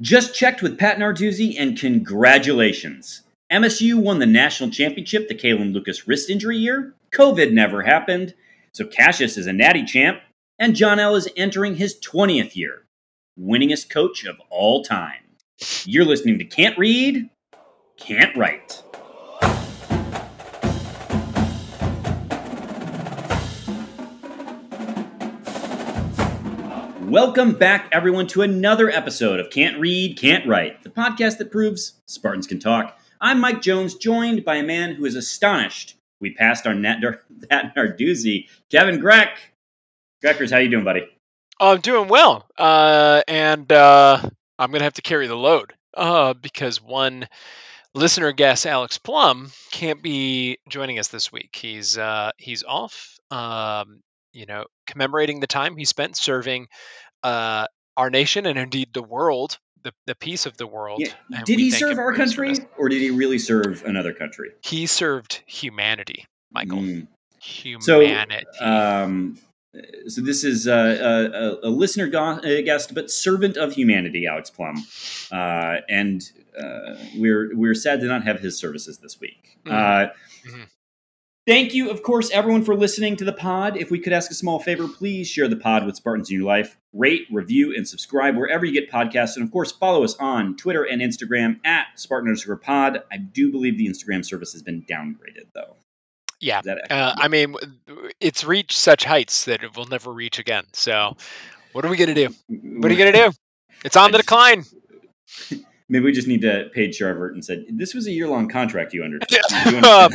Just checked with Pat Narduzzi, and congratulations. MSU won the national championship the Kalin Lucas wrist injury year. COVID never happened. So Cassius is a natty champ, and John L is entering his 20th year, winningest coach of all time. You're listening to Can't Read, Can't Write. Welcome back, everyone, to another episode of Can't Read, Can't Write, the podcast that proves Spartans can talk. I'm Mike Jones, joined by a man who is astonished we passed our net Pat Narduzzi, Kevin Greck. Greckers, how you doing, buddy? I'm doing well, uh, and uh, I'm gonna have to carry the load uh, because one listener guest, Alex Plum, can't be joining us this week. He's uh, he's off. Um, you know, commemorating the time he spent serving uh, our nation and indeed the world, the, the peace of the world. Yeah. Did he serve our country or did he really serve another country? He served humanity, Michael. Mm. Humanity. So, um, so this is a, a, a listener go- guest, but servant of humanity, Alex Plum, uh, and uh, we're we're sad to not have his services this week. Mm-hmm. Uh, mm-hmm. Thank you, of course, everyone, for listening to the pod. If we could ask a small favor, please share the pod with Spartans in your life. Rate, review, and subscribe wherever you get podcasts. And of course, follow us on Twitter and Instagram at Spartan underscore pod. I do believe the Instagram service has been downgraded, though. Yeah. Uh, I mean, it's reached such heights that it will never reach again. So, what are we going to do? What are you going to do? It's on the decline. Maybe we just need to page Charvert and said, this was a year long contract you undertook. Um,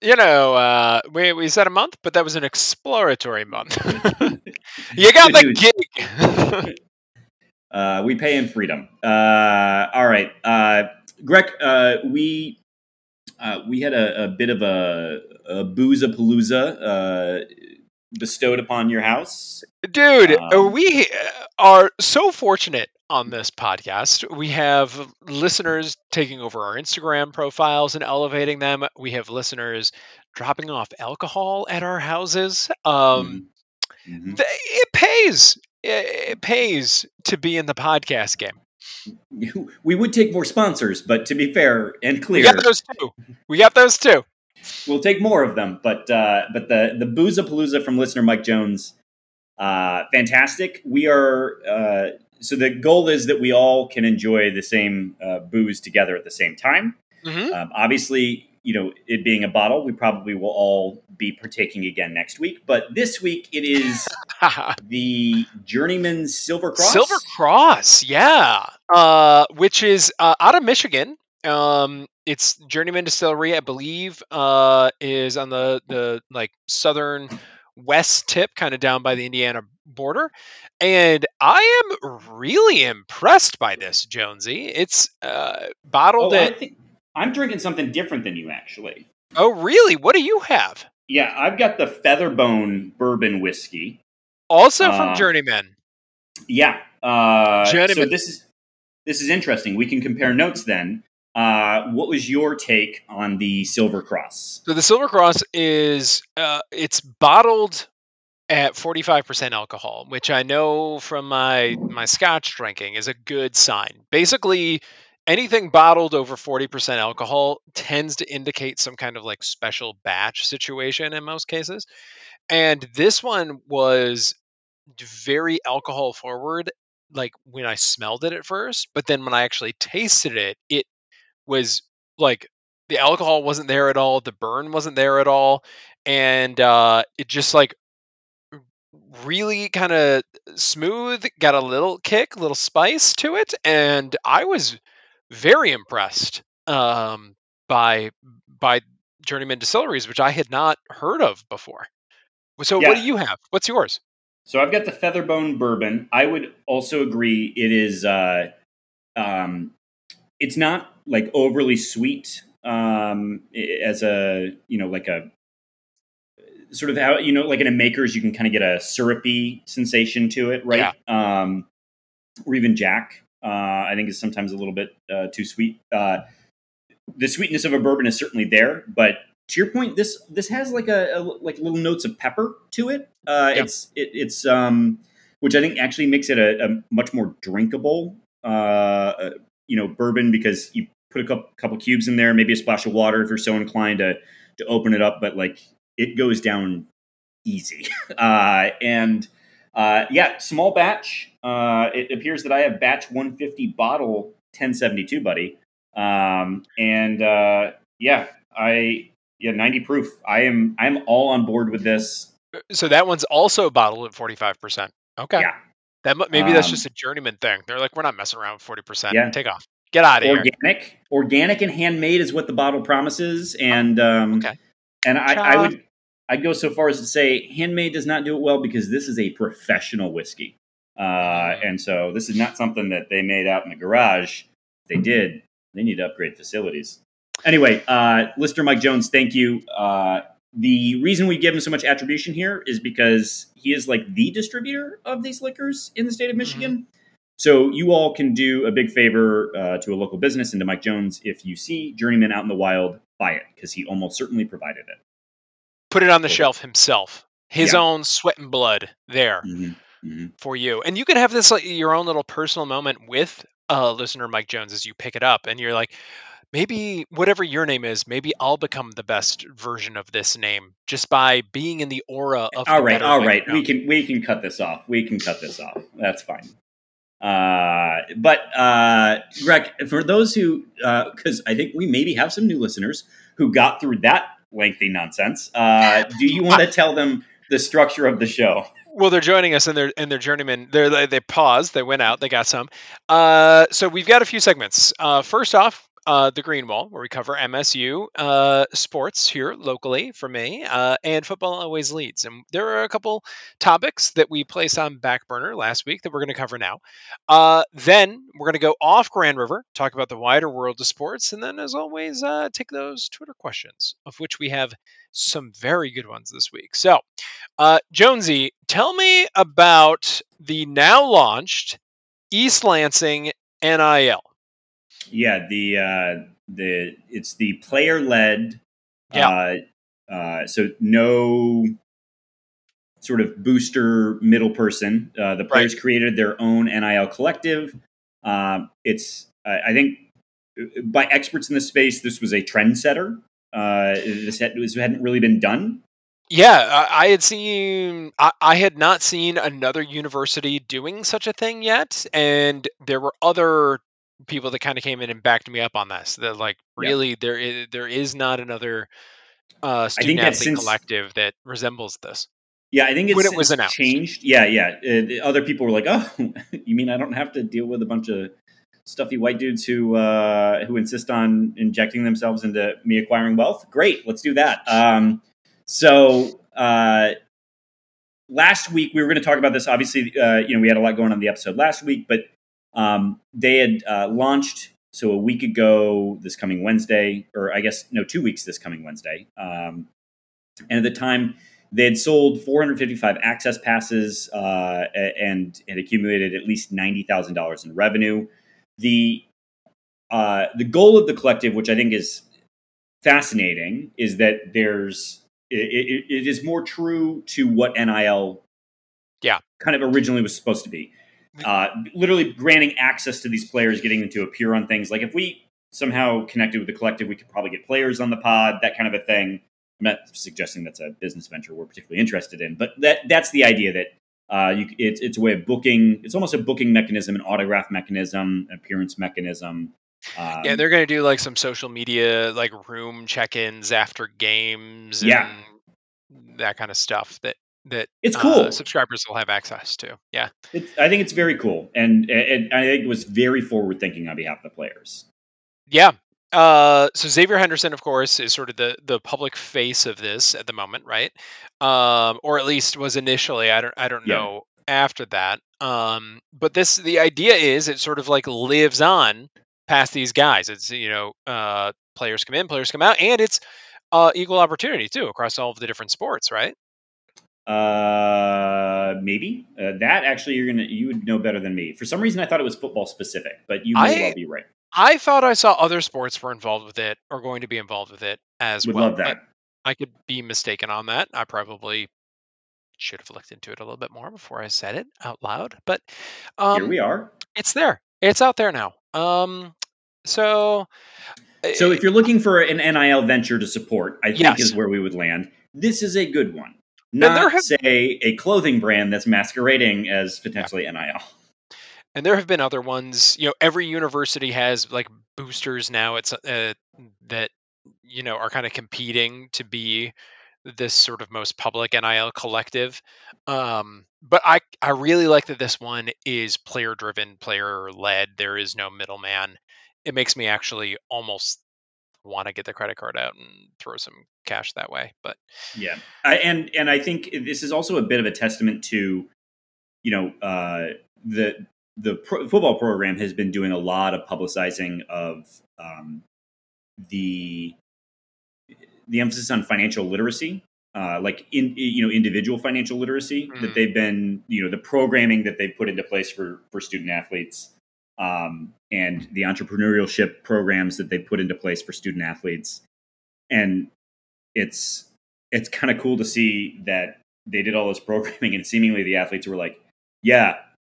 you know, uh, we we said a month, but that was an exploratory month. you got the gig. uh, we pay in freedom. Uh, all right, uh, Greg. Uh, we uh, we had a, a, bit of a, a boozapalooza uh, bestowed upon your house, dude. Um, we are so fortunate on this podcast. We have listeners taking over our Instagram profiles and elevating them. We have listeners dropping off alcohol at our houses. Um, mm-hmm. mm-hmm. it pays. It pays to be in the podcast game. We would take more sponsors, but to be fair and clear, we got those too. We got those too. We'll take more of them, but uh, but the the boozapalooza from listener Mike Jones, uh, fantastic. We are uh, so the goal is that we all can enjoy the same uh, booze together at the same time. Mm-hmm. Um, obviously, you know, it being a bottle, we probably will all be partaking again next week. But this week it is the Journeyman Silver Cross. Silver Cross, yeah, uh, which is uh, out of Michigan. Um, it's Journeyman Distillery, I believe, uh, is on the the like southern west tip, kind of down by the Indiana border. And I am really impressed by this, Jonesy. It's uh, bottled oh, at. I'm drinking something different than you, actually. Oh, really? What do you have? Yeah, I've got the Featherbone bourbon whiskey. Also from uh, Journeyman. Yeah. Uh, Journeyman. So this is this is interesting. We can compare notes then. Uh, what was your take on the Silver Cross? So the Silver Cross is uh, it's bottled at 45% alcohol, which I know from my my scotch drinking is a good sign. Basically, anything bottled over 40% alcohol tends to indicate some kind of like special batch situation in most cases. And this one was very alcohol forward like when I smelled it at first, but then when I actually tasted it, it was like the alcohol wasn't there at all, the burn wasn't there at all, and uh, it just like really kind of smooth, got a little kick, a little spice to it, and I was very impressed um, by by Journeyman Distilleries, which I had not heard of before. So, yeah. what do you have? What's yours? So, I've got the Featherbone Bourbon. I would also agree it is. Uh, um, it's not like overly sweet um, as a you know like a sort of how you know like in a maker's you can kind of get a syrupy sensation to it right yeah. um, or even jack uh, i think is sometimes a little bit uh, too sweet uh, the sweetness of a bourbon is certainly there but to your point this this has like a, a like little notes of pepper to it uh, yeah. it's it, it's um which i think actually makes it a, a much more drinkable uh, you know, bourbon because you put a couple, couple cubes in there, maybe a splash of water if you're so inclined to to open it up. But like, it goes down easy. Uh, and uh, yeah, small batch. Uh, it appears that I have batch 150 bottle 1072, buddy. Um, and uh, yeah, I yeah 90 proof. I am I'm all on board with this. So that one's also bottled at 45%. Okay. Yeah. That maybe that's Um, just a journeyman thing. They're like, we're not messing around with 40%. Yeah. Take off. Get out of here. organic, organic and handmade is what the bottle promises. And um, Okay. and I, I would I'd go so far as to say handmade does not do it well because this is a professional whiskey, uh, Mm. and so this is not something that they made out in the garage. If they did, they need to upgrade facilities. Anyway, uh, listener Mike Jones, thank you. Uh, the reason we give him so much attribution here is because he is like the distributor of these liquors in the state of Michigan. So you all can do a big favor uh, to a local business and to Mike Jones if you see Journeyman out in the wild, buy it because he almost certainly provided it. Put it on the shelf himself. His Yeah. own sweat and blood there Mhm, mhm. for you. And you can have this like your own little personal moment with uh listener Mike Jones as you pick it up and you're like maybe whatever your name is, maybe I'll become the best version of this name just by being in the aura of All the right, all right. We can we can cut this off. We can cut this off. That's fine. Uh, but uh, Greg, for those who, because I think we maybe have some new listeners who got through that lengthy nonsense. Uh, do you want to tell them the structure of the show? Well, they're joining us, and they're and they're journeymen. They're they, they paused, they went out, they got some. Uh, so we've got a few segments. Uh, first off, uh, the Green Wall, where we cover MSU uh, sports here locally for me, uh, and football always leads. And there are a couple topics that we placed on back burner last week that we're going to cover now. Uh, then we're going to go off Grand River, talk about the wider world of sports, and then, as always, uh, take those Twitter questions, of which we have some very good ones this week. So. Uh, Jonesy, tell me about the now launched East Lansing NIL. Yeah, the uh, the it's the player led. Yeah. Uh, uh, so no sort of booster middle person. Uh, the players created their own NIL collective. Um, it's I I think by experts in the space, this was a trendsetter. Uh, this, had, this hadn't really been done. Yeah, I, I had seen, I, I had not seen another university doing such a thing yet, and there were other people that kind of came in and backed me up on this. That like, really, there is there is not another uh, student athlete since- collective that resembles this. Yeah, I think it's When it was announced. changed. Yeah, yeah. Uh, other people were like, "Oh, you mean I don't have to deal with a bunch of stuffy white dudes who uh, who insist on injecting themselves into me acquiring wealth? Great, let's do that." Um, so uh, last week we were going to talk about this. Obviously, uh, you know, we had a lot going on in the episode last week, but um, they had uh, launched. So a week ago, this coming Wednesday, or I guess no, two weeks this coming Wednesday, um, and at the time they had sold 455 access passes uh, and had accumulated at least ninety thousand dollars in revenue. The uh, the goal of the collective, which I think is fascinating, is that there's it, it, it is more true to what NIL, Yeah. kind of originally was supposed to be. Uh, literally granting access to these players, getting them to appear on things. Like if we somehow connected with the collective, we could probably get players on the pod, that kind of a thing. I'm not suggesting that's a business venture we're particularly interested in, but that that's the idea that uh, you, it's it's a way of booking. It's almost a booking mechanism, an autograph mechanism, an appearance mechanism. Um, Yeah, they're going to do like some social media, like room check-ins after games, Yeah. that kind of stuff. That that It's uh, cool. subscribers will have access to. Yeah, it's, I think it's very cool, and, and I think it was very forward thinking on behalf of the players. yeah. Uh, so Xavier Henderson, of course, is sort of the the public face of this at the moment, right? Um, or at least was initially. I don't I don't Yeah. know after that. Um, but this the idea is it sort of like lives on past these guys. It's you know uh, players come in, players come out, and it's uh, equal opportunity too across all of the different sports, right? Uh, maybe uh, that actually you're gonna you would know better than me. For some reason, I thought it was football specific, but you may I- well be right. I thought I saw other sports were involved with it or going to be involved with it as Would well. love that. I could be mistaken on that. I probably should have looked into it a little bit more before I said it out loud. But Here um, we are. it's there. It's out there now. Um, so so if you're looking for an NIL venture to support, I think Yes. is where we would land. This is a good one. Not there have- say a clothing brand that's masquerading as potentially NIL. and there have been other ones you know every university has like boosters now it's uh, that you know are kind of competing to be this sort of most public nil collective. Um but i i really like that this one is player driven player led there is no middleman. It makes me actually almost want to get the credit card out and throw some cash that way but Yeah, I, and and I think this is also a bit of a testament to, you know, uh, the the pro- football program has been doing a lot of publicizing of um, the the emphasis on financial literacy, uh, like in you know individual financial literacy that Mhm. they've been you know the programming that they've put into place for for student athletes. Um, and the entrepreneurship programs that they put into place for student athletes, and it's it's kind of cool to see that they did all this programming and seemingly the athletes were like, yeah,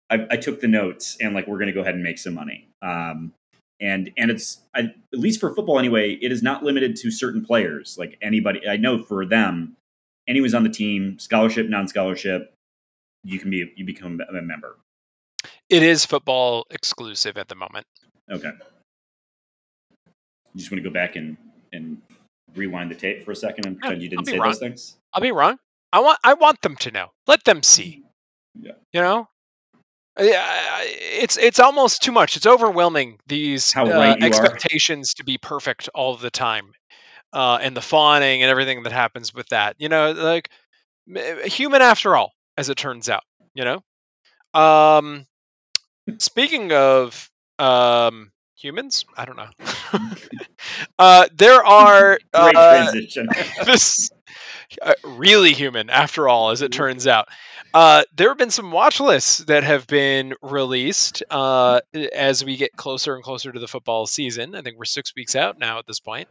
I, I took the notes and like we're going to go ahead and make some money. Um, and and it's I, at least for football anyway, it is not limited to certain players. Like anybody, I know for them, anyone's on the team, scholarship, non-scholarship, you can be you become a member. It is football exclusive at the moment Okay. You just want to go back and and rewind the tape for a second and pretend you didn't say wrong. those things. I'll be wrong. I want I want them to know. Let them see. Yeah. You know? It's it's almost too much. It's overwhelming these uh, right you are. expectations to be perfect all the time, uh, and the fawning and everything that happens with that. You know, like m- human after all, as it turns out. You know. Um, speaking of um, humans, I don't know. uh, there are uh, this uh, really human after all as it turns out. Uh, there have been some watch lists that have been released uh, as we get closer and closer to the football season. I think we're six weeks out now at this point.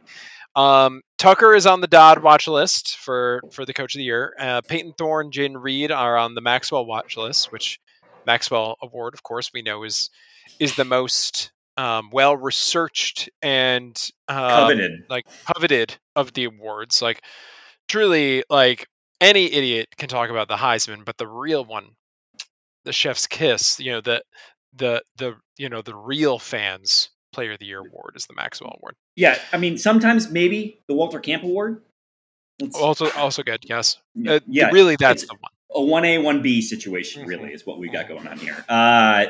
Um, tucker is on the dodd watch list for for the coach of the year. Uh, payton thorne jayden reed are on the maxwell watch list which maxwell award of course we know is is the most um, well researched and um, Coveted. like coveted of the awards. Like truly, like any idiot can talk about the Heisman, but the real one, the chef's kiss, you know, the the the you know the real fans player of the year award is the Maxwell Award. Yeah, I mean, sometimes maybe the Walter Camp Award. It's Also also good, yes. Uh, yeah, really, that's the one. A one A one B situation. Mhm. Really, is what we got going on here. Uh,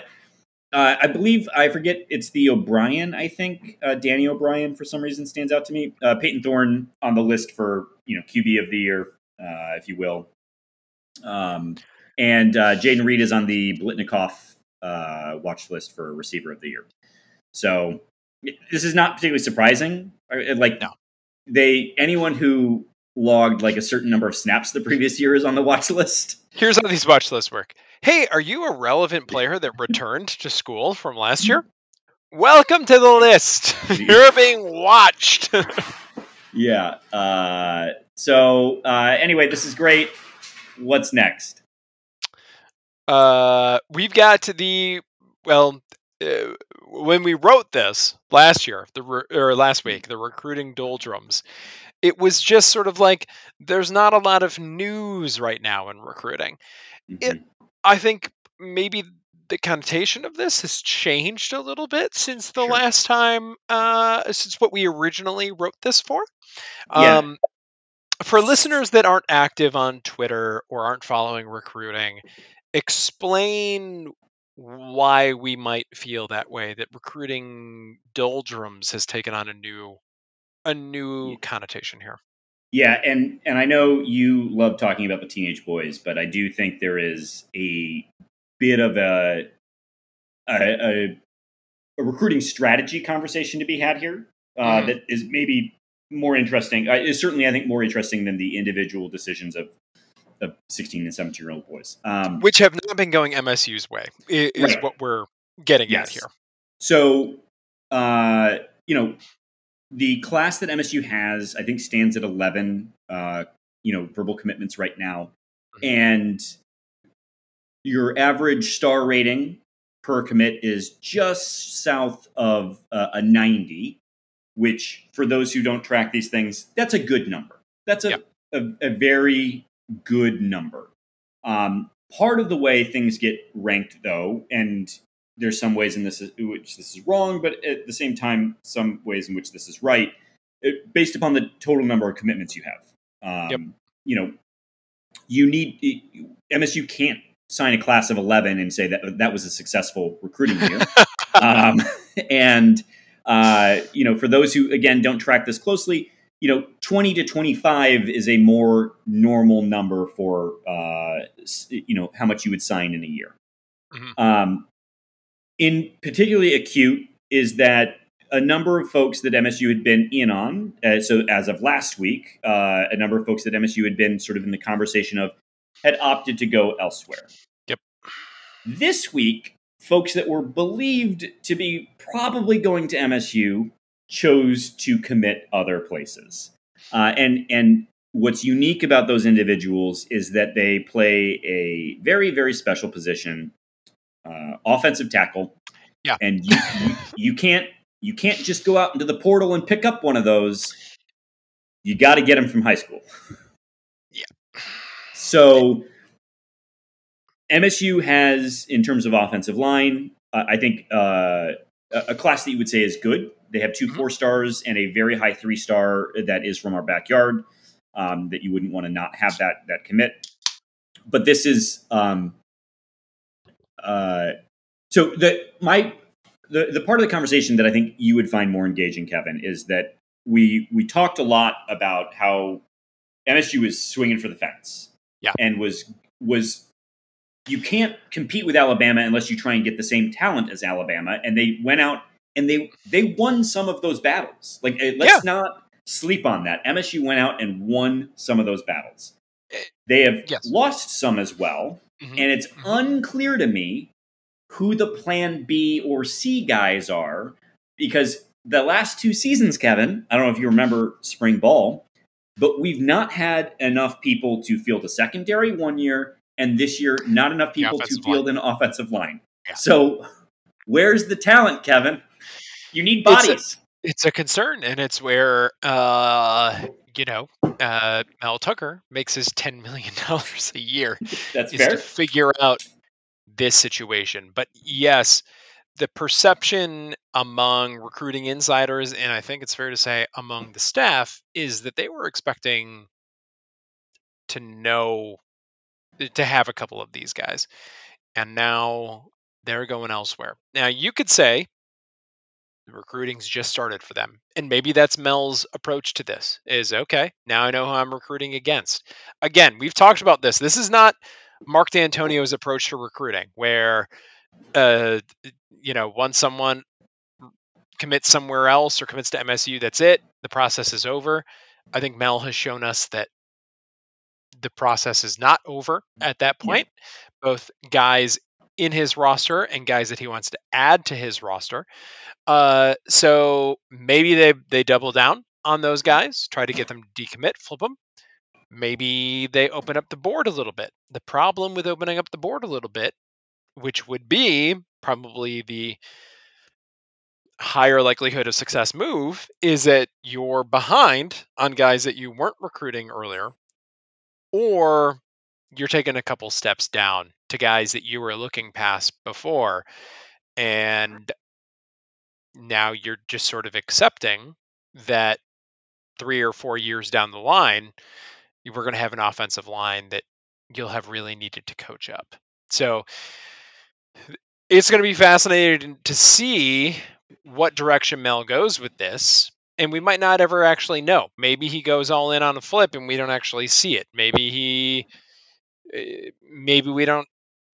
uh, I believe I forget it's the O'Brien. I think uh, Danny O'Brien for some reason stands out to me. Uh, Payton Thorne on the list for you know QB of the year, uh, if you will. Um, and uh, Jayden Reed is on the Biletnikoff uh, watch list for receiver of the year. So this is not particularly surprising. Like No. they anyone who logged like a certain number of snaps the previous year is on the watch list. Here's how these watch lists work. Hey, are you a relevant player that returned to school from last year? Welcome to the list. You're being watched. Yeah. Uh, so uh, anyway, this is great. What's next? uh, we've got to the well uh, when we wrote this last year the re- or last week the recruiting doldrums it was just sort of like there's not a lot of news right now in recruiting It- Mhm. i think maybe the connotation of this has changed a little bit since the Sure. last time uh since what we originally wrote this for Yeah. um for listeners that aren't active on Twitter or aren't following recruiting, explain why we might feel that way that recruiting doldrums has taken on a new a new connotation here. Yeah, and and I know you love talking about the teenage boys, but I do think there is a bit of a a, a, a recruiting strategy conversation to be had here uh, Mhm. that is maybe more interesting. Uh, is certainly, I think, more interesting than the individual decisions of of sixteen and seventeen year old boys. Um, Which have not been going MSU's way is Right. what we're getting Yes. at here. So, uh, you know, the class that MSU has, I think, stands at 11, uh, you know, verbal commitments right now. Mhm. And your average star rating per commit is just south of uh, a 90, which for those who don't track these things, that's a good number. That's a, yeah. a, a, very good number. Um, part of the way things get ranked, though, and there's some ways in this is, which this is wrong, but at the same time, some ways in which this is right, it, based upon the total number of commitments you have. Um, yep. You know, you need MSU can't sign a class of 11 and say that that was a successful recruiting year. um, and, uh, you know, for those who, again, don't track this closely, you know, 20 to 25 is a more normal number for, uh, you know, how much you would sign in a year. Mm-hmm. Um, in particularly acute is that a number of folks that MSU had been in on, uh, so as of last week, uh, a number of folks that MSU had been sort of in the conversation of had opted to go elsewhere. Yep. This week, folks that were believed to be probably going to MSU chose to commit other places. Uh, and and what's unique about those individuals is that they play a very very special position, uh, offensive tackle. Yeah. And you, you, you can't you can't just go out into the portal and pick up one of those. You got to get them from high school. Yeah. So MSU has, in terms of offensive line, uh, I think uh, a class that you would say is good. They have 2 mm-hmm. four stars and a very high three star that is from our backyard. Um, that you wouldn't want to not have that that commit. But this is um, uh, so the my the the part of the conversation that I think you would find more engaging, Kevin, is that we we talked a lot about how MSU was swinging for the fence, yeah, and was was you can't compete with Alabama unless you try and get the same talent as Alabama, and they went out and they they won some of those battles. Like eh, let's yeah. not sleep on that. MSU went out and won some of those battles. Eh, they have yes. lost some as well, mm-hmm. and it's mm-hmm. unclear to me who the plan B or C guys are because the last two seasons, Kevin, I don't know if you remember spring ball, but we've not had enough people to field a secondary one year, and this year, not enough people to field line. an offensive line. Yeah. So, where's the talent, Kevin? You need bodies. It's a, it's a concern, and it's where uh, you know uh, Mel Tucker makes his ten million dollars a year. That's fair. To figure out this situation. But yes, the perception among recruiting insiders, and I think it's fair to say among the staff, is that they were expecting to know, to have a couple of these guys. And now they're going elsewhere. Now, you could say the recruiting's just started for them. And maybe that's Mel's approach to this is okay, now I know who I'm recruiting against. Again, we've talked about this. This is not Mark Dantonio's approach to recruiting, where uh, you know, once someone commits somewhere else or commits to MSU, that's it. The process is over. I think Mel has shown us that the process is not over at that point. Yeah. Both guys in his roster and guys that he wants to add to his roster. Uh, so maybe they they double down on those guys, try to get them to decommit, flip them maybe they open up the board a little bit. The problem with opening up the board a little bit, which would be probably the higher likelihood of success move, is that you're behind on guys that you weren't recruiting earlier, or you're taking a couple steps down to guys that you were looking past before. And now you're just sort of accepting that three or four years down the line, we're going to have an offensive line that you'll have really needed to coach up. So it's going to be fascinating to see what direction Mel goes with this. And we might not ever actually know. Maybe he goes all in on a flip and we don't actually see it. Maybe he, eh, maybe we don't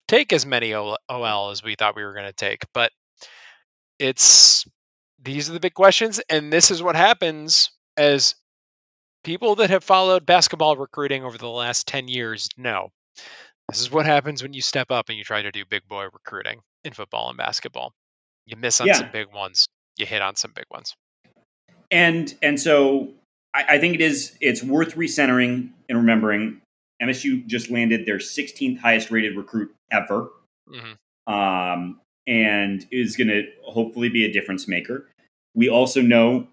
take as many OL as we thought we were going to take. But it's, these are the big questions. And this is what happens as people that have followed basketball recruiting over the last 10 years know this is what happens when you step up and you try to do big boy recruiting in football and basketball. You miss on yeah. some big ones, you hit on some big ones. And and so I, I think it is it's worth recentering and remembering MSU just landed their 16th highest rated recruit ever. Mm-hmm. Um, and is going to hopefully be a difference maker. We also know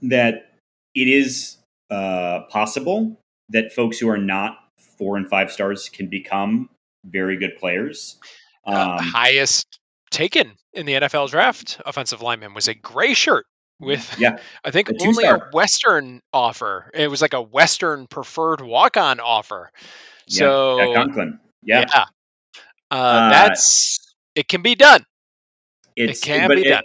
that it is uh, possible that folks who are not four and five stars can become very good players. Um, uh, highest taken in the NFL draft offensive lineman was a gray shirt with yeah, I think only a Western offer. It was like a Western preferred walk on offer. So yeah, Conklin. Yeah. yeah. Uh, uh, that's it can be done. it can be it, done.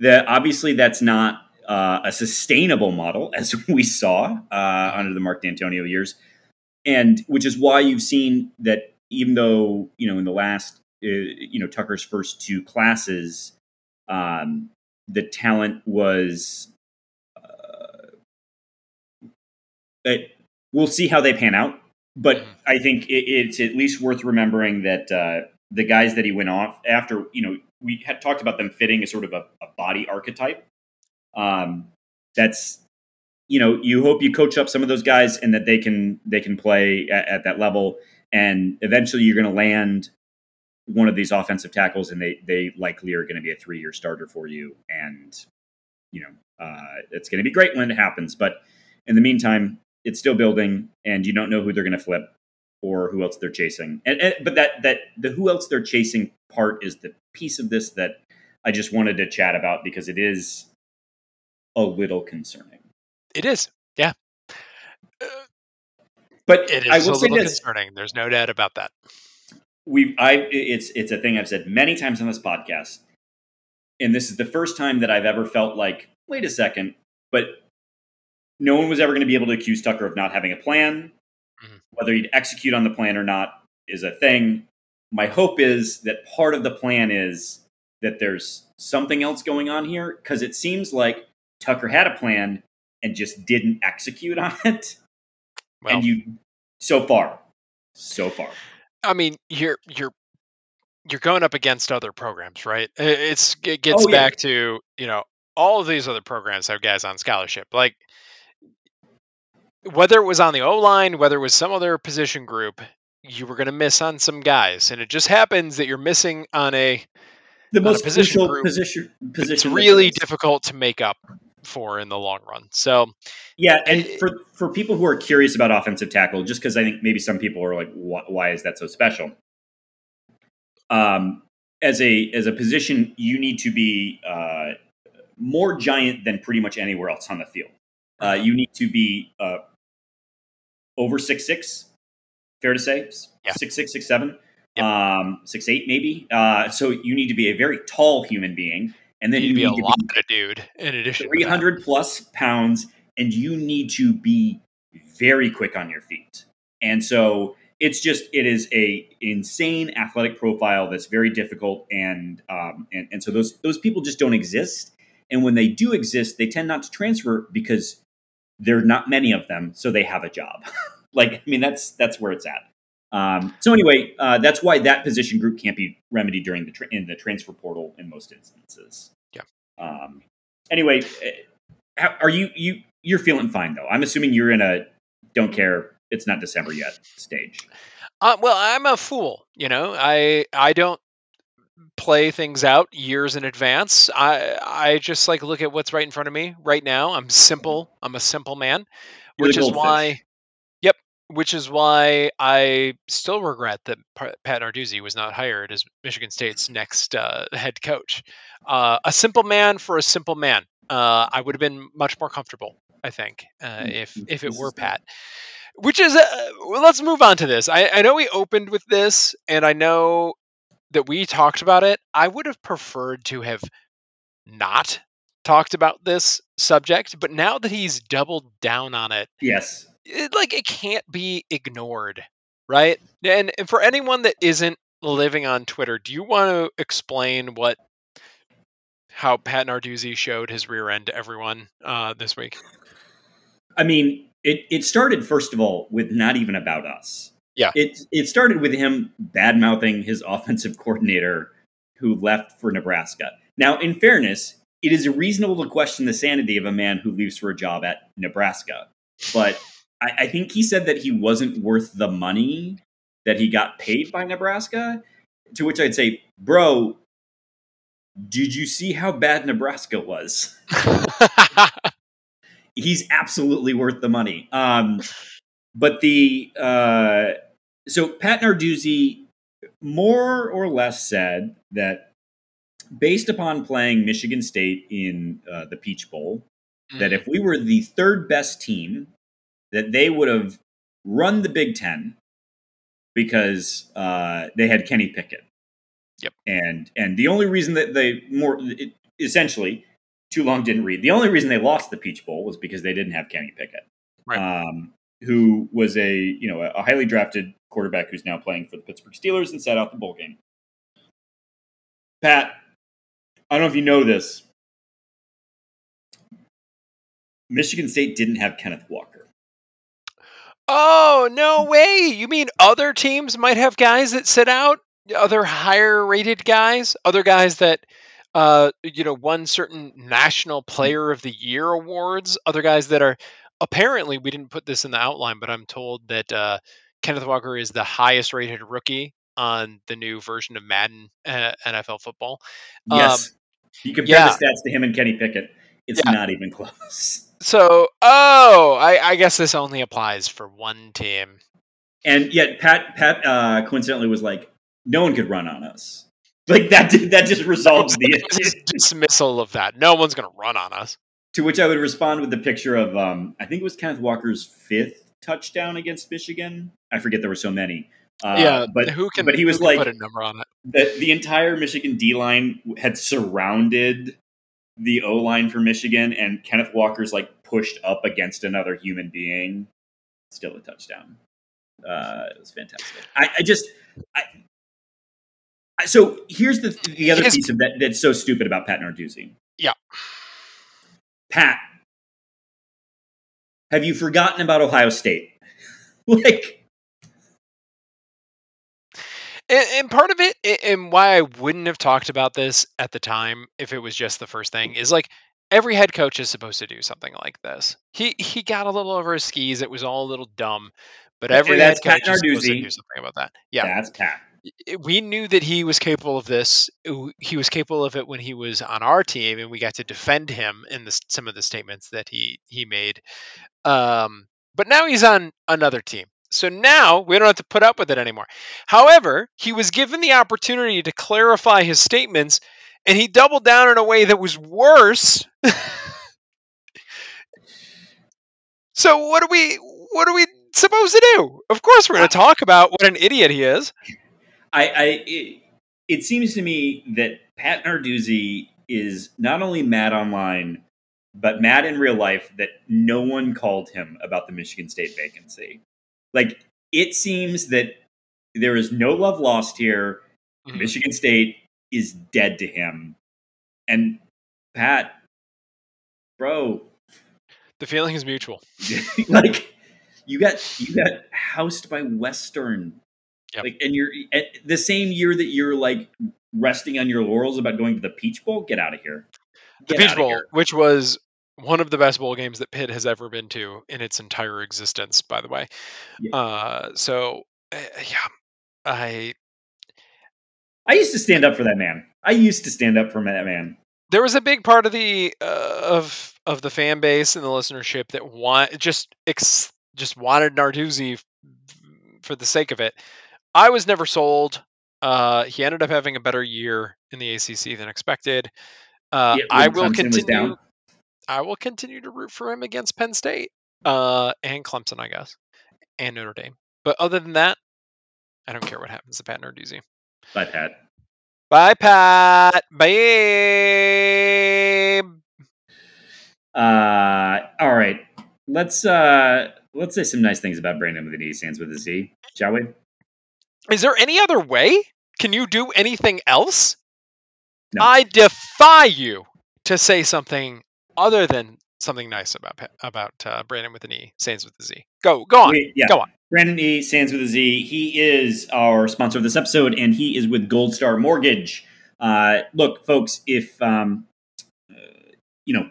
The, obviously that's not uh, a sustainable model as we saw uh, under the Mark Dantonio years, and which is why you've seen that even though you know in the last uh, you know Tucker's first two classes, um, the talent was. Uh, it, we'll see how they pan out, but mm-hmm. I think it, it's at least worth remembering that uh, the guys that he went off after, you know, we had talked about them fitting a sort of a, a body archetype. Um, that's you know you hope you coach up some of those guys and that they can they can play at, at that level and eventually you're going to land one of these offensive tackles, and they they likely are going to be a three year starter for you, and you know uh, it's going to be great when it happens. But in the meantime, it's still building, and you don't know who they're going to flip or who else they're chasing. And, and, but that that the who else they're chasing part is the piece of this that I just wanted to chat about because it is a little concerning. It is, yeah. but it is I will a little concerning. There's no doubt about that we've I it's it's a thing I've said many times on this podcast, and this is the first time that I've ever felt like, wait a second, but no one was ever going to be able to accuse Tucker of not having a plan. Mm-hmm. Whether he'd execute on the plan or not is a thing. My hope is that part of the plan is that there's something else going on here because it seems like Tucker had a plan and just didn't execute on it. Well, and you, so far, so far. I mean, you're you're you're going up against other programs, right? It's it gets oh, yeah. back to you know all of these other programs have guys on scholarship, like whether it was on the O line, whether it was some other position group, you were going to miss on some guys, and it just happens that you're missing on a the most position group. position position. It's really difficult to make up for in the long run. So, yeah, and it, for for people who are curious about offensive tackle, just because I think maybe some people are like, why is that so special? Um, as a as a position, you need to be uh, more giant than pretty much anywhere else on the field. Uh, uh-huh. you need to be uh, over six six, fair to say, yeah. six six six seven, yep. um, six eight maybe. Uh, so you need to be a very tall human being and then you, you be a lot be of dude in addition 300 plus pounds and you need to be very quick on your feet. And so it's just it is a insane athletic profile that's very difficult and um, and, and so those those people just don't exist. And when they do exist they tend not to transfer because there are not many of them so they have a job. Like i mean that's that's where it's at um, so anyway, uh, that's why that position group can't be remedied during the tra- in the transfer portal in most instances. Yeah. Um, anyway, eh, are you you you're feeling fine though? I'm assuming you're in a don't care. It's not December yet stage. Uh, well, I'm a fool. You know, I I don't play things out years in advance. I I just like look at what's right in front of me right now. I'm simple. I'm a simple man, which is why which is why I still regret that Pat Narduzzi was not hired as Michigan State's next uh, head coach. Uh, a simple man for a simple man. Uh, I would have been much more comfortable, I think, uh, hmm, if if it were Pat. Which is, uh, well, let's move on to this. I, I know we opened with this, and I know that we talked about it. I would have preferred to have not talked about this subject, but now that he's doubled down on it, yes, it, like it can't be ignored, right? And, and for anyone that isn't living on Twitter, do you want to explain what how Pat Narduzzi showed his rear end to everyone uh, this week? I mean, it it started first of all with not even about us. Yeah, it it started with him bad mouthing his offensive coordinator who left for Nebraska. Now, in fairness, it is reasonable to question the sanity of a man who leaves for a job at Nebraska, but I, I think he said that he wasn't worth the money that he got paid by Nebraska. To which I'd say, bro, Did you see how bad Nebraska was? He's absolutely worth the money. Um, but the uh, so Pat Narduzzi more or less said that based upon playing Michigan State in uh, the Peach Bowl, mm. that if we were the third best team, that they would have run the Big Ten because uh, they had Kenny Pickett. Yep. And and the only reason that they more it, essentially too long didn't read. The only reason they lost the Peach Bowl was because they didn't have Kenny Pickett, right. um, who was a you know a highly drafted quarterback who's now playing for the Pittsburgh Steelers and sat out the bowl game. Pat, I don't know if you know this. Michigan State didn't have Kenneth Walker. Oh, no way. You mean other teams might have guys that sit out? Other higher rated guys? Other guys that uh, you know, won certain national player of the year awards, other guys that are apparently we didn't put this in the outline, but I'm told that uh, Kenneth Walker is the highest rated rookie on the new version of Madden uh, NFL football. Yes. Um, you compare yeah. the stats to him and Kenny Pickett, it's yeah. not even close. So, oh, I, I, guess this only applies for one team. And yet, Pat Pat uh, coincidentally was like, "No one could run on us." Like that. That just resolves the dismissal of that. No one's going to run on us. To which I would respond with the picture of, um, I think it was Kenneth Walker's fifth touchdown against Michigan. I forget there were so many. Uh, yeah, but who can? But he was like put a number on it. The, the entire Michigan D line had surrounded the O line for Michigan, and Kenneth Walker's like pushed up against another human being. Still a touchdown. Uh, it was fantastic. I, I just, I, so here's the the other piece of that that's so stupid about Pat Narduzzi. Yeah, Pat, have you forgotten about Ohio State? like, and, and, part of it, and why I wouldn't have talked about this at the time if it was just the first thing, is like every head coach is supposed to do something like this. He he got a little over his skis. It was all a little dumb, but every head coach is supposed to do something about that. Yeah, that's Pat we knew that he was capable of this. He was capable of it when he was on our team, and we got to defend him in the, some of the statements that he he made. Um, but now he's on another team, so now we don't have to put up with it anymore. However, he was given the opportunity to clarify his statements, and he doubled down in a way that was worse. so what do we what are we supposed to do? Of course, we're going to talk about what an idiot he is. I, I it, it seems to me that Pat Narduzzi is not only mad online, but mad in real life that no one called him about the Michigan State vacancy. Like it seems that there is no love lost here. Mm-hmm. Michigan State is dead to him. And Pat, bro, the feeling is mutual. like you got you got housed by Western Yep. Like, and you're at the same year that you're like resting on your laurels about going to the Peach Bowl. Get out of here. Get the Peach Bowl, here. which was one of the best bowl games that Pitt has ever been to in its entire existence, by the way. Yeah. Uh, so, uh, yeah, I. I used to stand up for that man. I used to stand up for that man. There was a big part of the uh, of of the fan base and the listenership that want just ex, just wanted Narduzzi for the sake of it. I was never sold. Uh, he ended up having a better year in the ACC than expected. Uh, yeah, I will continue. I will continue to root for him against Penn State uh, and Clemson, I guess, and Notre Dame. But other than that, I don't care what happens to Pat Narduzzi. Bye, Pat. Bye, Pat. Bye. Uh, all right. Let's uh, let's say some nice things about Brandon with an E Sands with a Z, shall we? Is there any other way? Can you do anything else? No. I defy you to say something other than something nice about about uh, Brandon with an E, Sands with a Z. Go, go on, Wait, yeah. go on. Brandon E, Sands with a Z. He is our sponsor of this episode, and he is with Gold Star Mortgage. Uh, look, folks, if um, uh, you know,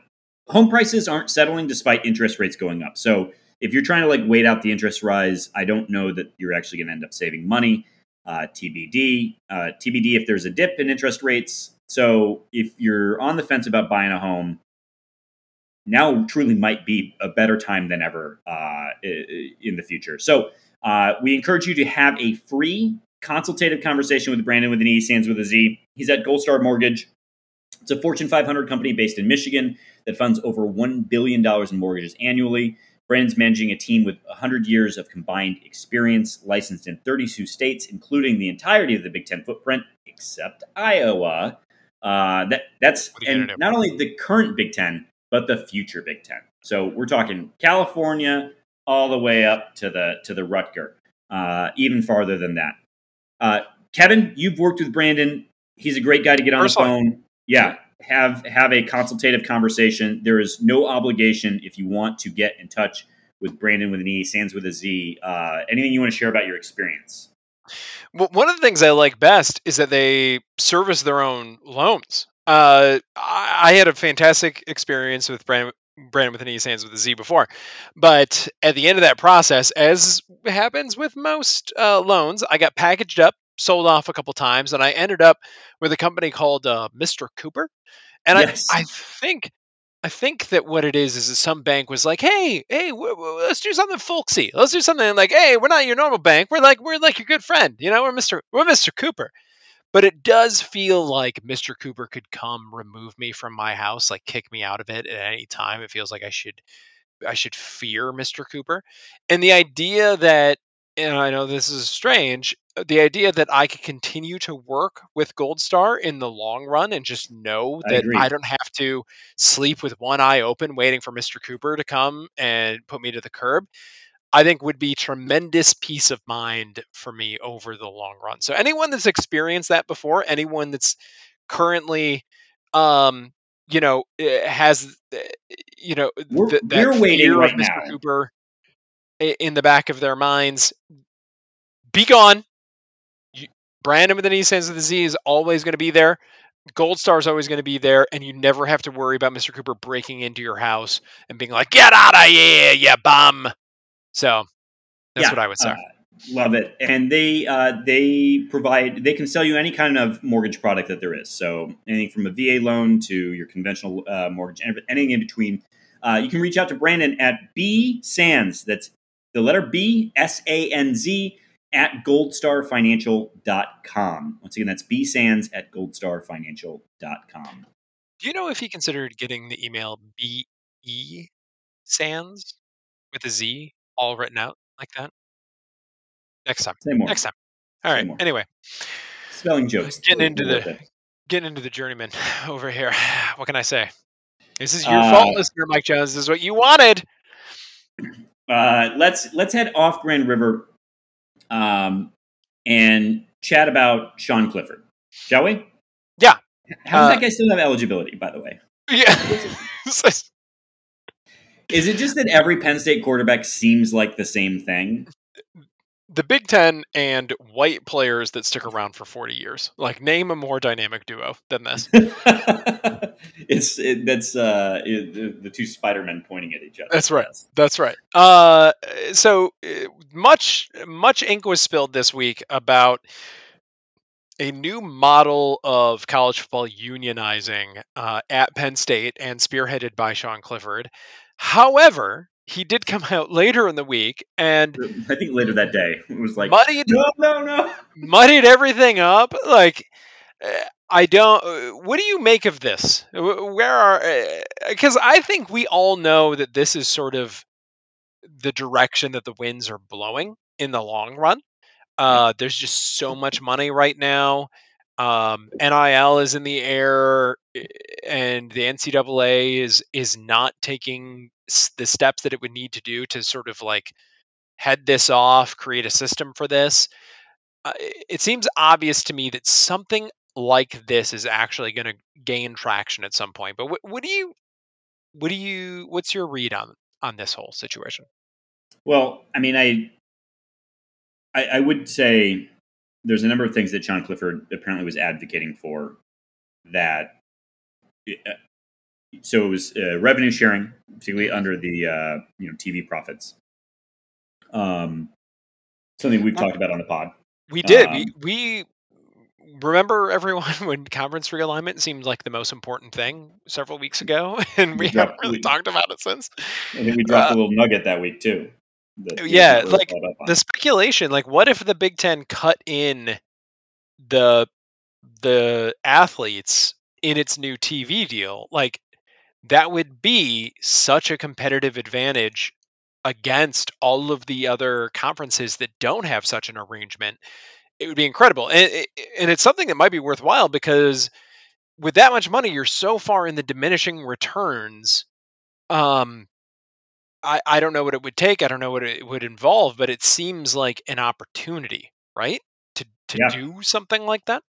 home prices aren't settling despite interest rates going up. So if you're trying to like wait out the interest rise, I don't know that you're actually going to end up saving money. uh, TBD. Uh, TBD if there's a dip in interest rates. So if you're on the fence about buying a home, now truly might be a better time than ever uh, in the future. So uh, we encourage you to have a free consultative conversation with Brandon with an E, Sands with a Z. He's at Gold Star Mortgage. It's a Fortune 500 company based in Michigan that funds over $1 billion in mortgages annually. Brandon's managing a team with 100 years of combined experience, licensed in 32 states, including the entirety of the Big Ten footprint, except Iowa. Uh, that that's and not only the current Big Ten, but the future Big Ten. So we're talking California all the way up to the to the Rutger, uh, even farther than that. Uh, Kevin, you've worked with Brandon. He's a great guy to get on Personally. the phone. Yeah, have have a consultative conversation. There is no obligation if you want to get in touch with Brandon with an E, Sands with a Z. Uh, anything you want to share about your experience? Well, one of the things I like best is that they service their own loans. Uh, I, had a fantastic experience with Brandon, Brandon with an E, Sands with a Z before, but at the end of that process, as happens with most uh, loans, I got packaged up, sold off a couple times, and I ended up with a company called uh, Mr. Cooper. And yes. I, I think I think that what it is is that some bank was like, "Hey, hey, w- w- let's do something folksy. Let's do something like, hey, we're not your normal bank. We're like, we're like your good friend. You know, we're Mister, we're Mister Cooper." But it does feel like Mister Cooper could come remove me from my house, like kick me out of it at any time. It feels like I should, I should fear Mister Cooper, and the idea that and I know this is strange, uh, the idea that I could continue to work with Gold Star in the long run and just know that I, I, don't have to sleep with one eye open waiting for Mr. Cooper to come and put me to the curb, I think would be tremendous peace of mind for me over the long run. So anyone that's experienced that before, anyone that's currently um you know eh, has eh, you know we're, th- we're waiting right now. Cooper in the back of their minds be gone Brandon with the knee Sands with the Z is always going to be there. Gold Star is always going to be there, and you never have to worry about Mr. Cooper breaking into your house and being like, "Get out of here, you bum!" So that's yeah, what I would say. Uh, love it, and they uh, they provide they can sell you any kind of mortgage product that there is. So anything from a VA loan to your conventional uh, mortgage, anything in between. Uh, you can reach out to Brandon at B Sands. That's the letter B S A N Z at goldstarfinancial.com. Once again, that's B Sands at goldstarfinancial.com. Do you know if he considered getting the email B-E Sands with a Z all written out like that? Next time. Say more. Next time. All right. Anyway. Spelling jokes. Getting into the getting into the journeyman over here. What can I say? This is your uh, fault, listener Mike Jones. This is what you wanted. Uh, let's let's head off Grand River um, and chat about Sean Clifford, shall we? Yeah. How does uh, that guy still have eligibility, by the way? Yeah. Is it just that every Penn State quarterback seems like the same thing? The Big Ten and white players that stick around for 40 years. Like, name a more dynamic duo than this. it's it, that's uh, it, the, two Spider-Men pointing at each other. That's right. That's right. Uh, so uh, much much ink was spilled this week about a new model of college football unionizing uh, at Penn State and spearheaded by Sean Clifford. However, he did come out later in the week and I think later that day it was like muddied no no no. muddied everything up like eh, I don't uh, what do you make of this? Where are because eh, I think we all know that this is sort of the direction that the winds are blowing in the long run uh, there's just so much money right now um, NIL is in the air, eh, and the NCAA is is not taking the steps that it would need to do to sort of like head this off, create a system for this. Uh, it seems obvious to me that something like this is actually going to gain traction at some point. But what, what do you, what do you, what's your read on on this whole situation? Well, I mean, I, I, I would say there's a number of things that Sean Clifford apparently was advocating for that. Uh, so it was uh, revenue sharing, particularly under the uh, you know TV profits. Um, something we've talked about on the pod. We did. Um, we we remember everyone when conference realignment seemed like the most important thing several weeks ago, and we, We haven't really we- talked about it since. I think we dropped Uh, a little nugget that week too. That yeah, were like, caught up on. The speculation, like, what if the Big Ten cut in the the athletes in its new TV deal? Like, that would be such a competitive advantage against all of the other conferences that don't have such an arrangement. It would be incredible, and and it's something that might be worthwhile because with that much money, you're so far in the diminishing returns. Um, I I don't know what it would take. I don't know what it would involve, but it seems like an opportunity, right? To to Yeah. do something like that.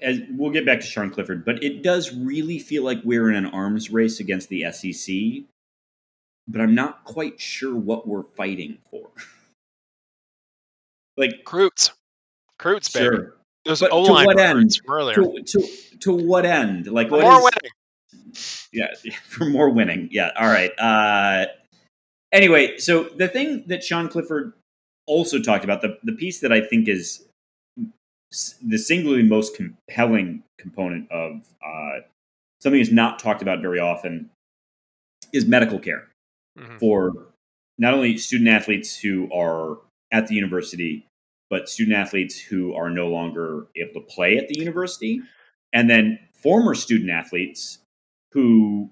As, we'll get back to Sean Clifford, but it does really feel like we're in an arms race against the SEC. But I'm not quite sure what we're fighting for. like, Croots, Croots, baby. sure, Those But to what end? from earlier. to, to to what end? Like, what More is- winning. yeah for more winning yeah all right uh anyway so the thing that sean clifford also talked about the, the piece that i think is the singularly most compelling component of uh, something that's not talked about very often is medical care Mhm. for not only student athletes who are at the university, but student athletes who are no longer able to play at the university, and then former student athletes who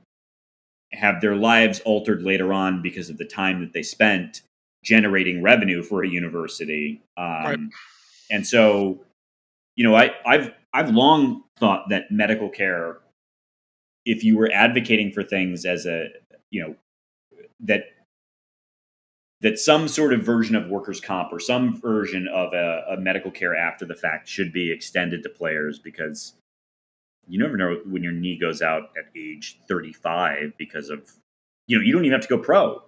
have their lives altered later on because of the time that they spent generating revenue for a university. Um, Right. And so, you know, I, I've I've long thought that medical care, if you were advocating for things as a you know that that some sort of version of workers comp or some version of a, a medical care after the fact should be extended to players because you never know when your knee goes out at age 35 because of you know you don't even have to go pro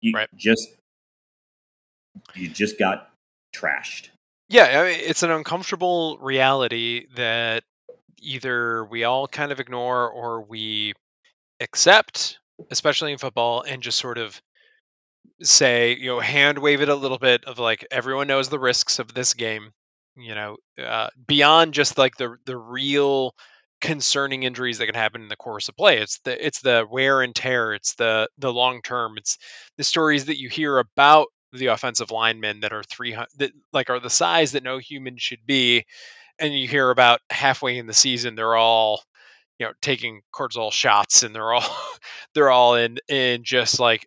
you Right. just you just got trashed Yeah, I mean, it's an uncomfortable reality that either we all kind of ignore or we accept, especially in football, and just sort of say, you know, hand wave it a little bit of like everyone knows the risks of this game, you know, uh, beyond just like the the real concerning injuries that can happen in the course of play. It's the it's the wear and tear. It's the the long term. It's the stories that you hear about the offensive linemen that are 300 that like are the size that no human should be and you hear about halfway in the season they're all you know taking cortisone shots and they're all they're all in in just like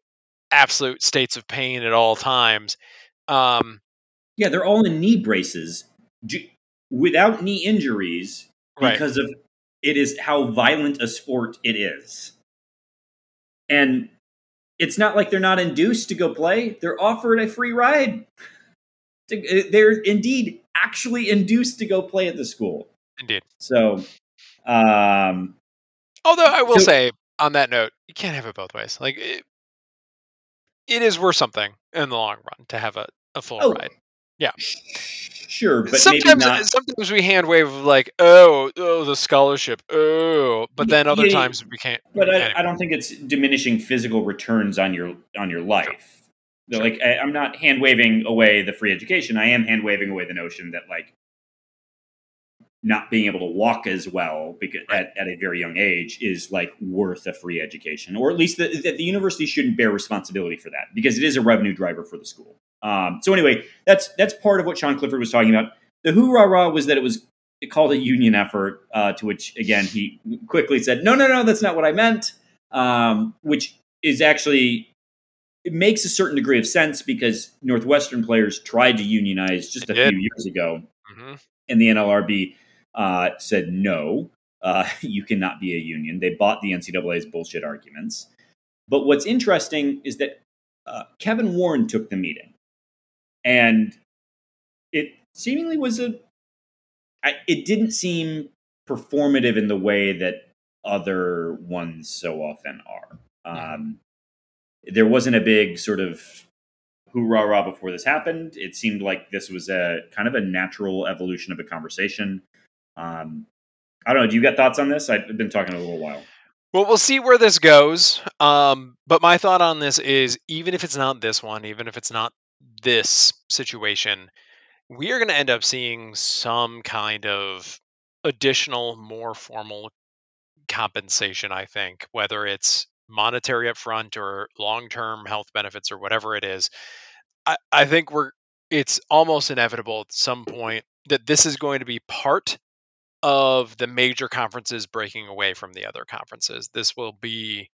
absolute states of pain at all times um yeah they're all in knee braces without knee injuries right because of it is how violent a sport it is. And it's not like they're not induced to go play. They're offered a free ride. They're indeed actually induced to go play at the school. indeed So, um, although i will So- say on that note you can't have it both ways like it, it is worth something in the long run to have a, a full Oh, ride sure, but sometimes maybe not. sometimes we hand wave like oh oh the scholarship oh but then other yeah, times we can't But I. I don't think it's diminishing physical returns on your on your life. They're Like I, I'm not hand waving away the free education. I am hand waving away the notion that like not being able to walk as well because Right. at, at a very young age is like worth a free education, or at least that that the university shouldn't bear responsibility for that because it is a revenue driver for the school. Um, so anyway, that's that's part of what Sean Clifford was talking about. The hoorah rah was that it was called a union effort, uh, to which again he quickly said, "No, no, no, that's not what I meant." Um, which is actually it makes a certain degree of sense because Northwestern players tried to unionize just a few years ago, Mhm. and the NLRB uh, said no, uh, you cannot be a union. They bought the NCAA's bullshit arguments. But what's interesting is that uh, Kevin Warren took the meeting, and it seemingly was a. I, it didn't seem performative in the way that other ones so often are. Um, there wasn't a big sort of hoorah rah before this happened. It seemed like this was a kind of a natural evolution of a conversation. Um, I don't know. Do you got thoughts on this? I've been talking a little while. Well, we'll see where this goes. Um, but my thought on this is even if it's not this one, even if it's not this situation, we are going to end up seeing some kind of additional, more formal compensation, I think, whether it's monetary upfront or long-term health benefits or whatever it is. I, I think we're it's almost inevitable at some point that this is going to be part of the major conferences breaking away from the other conferences. This will be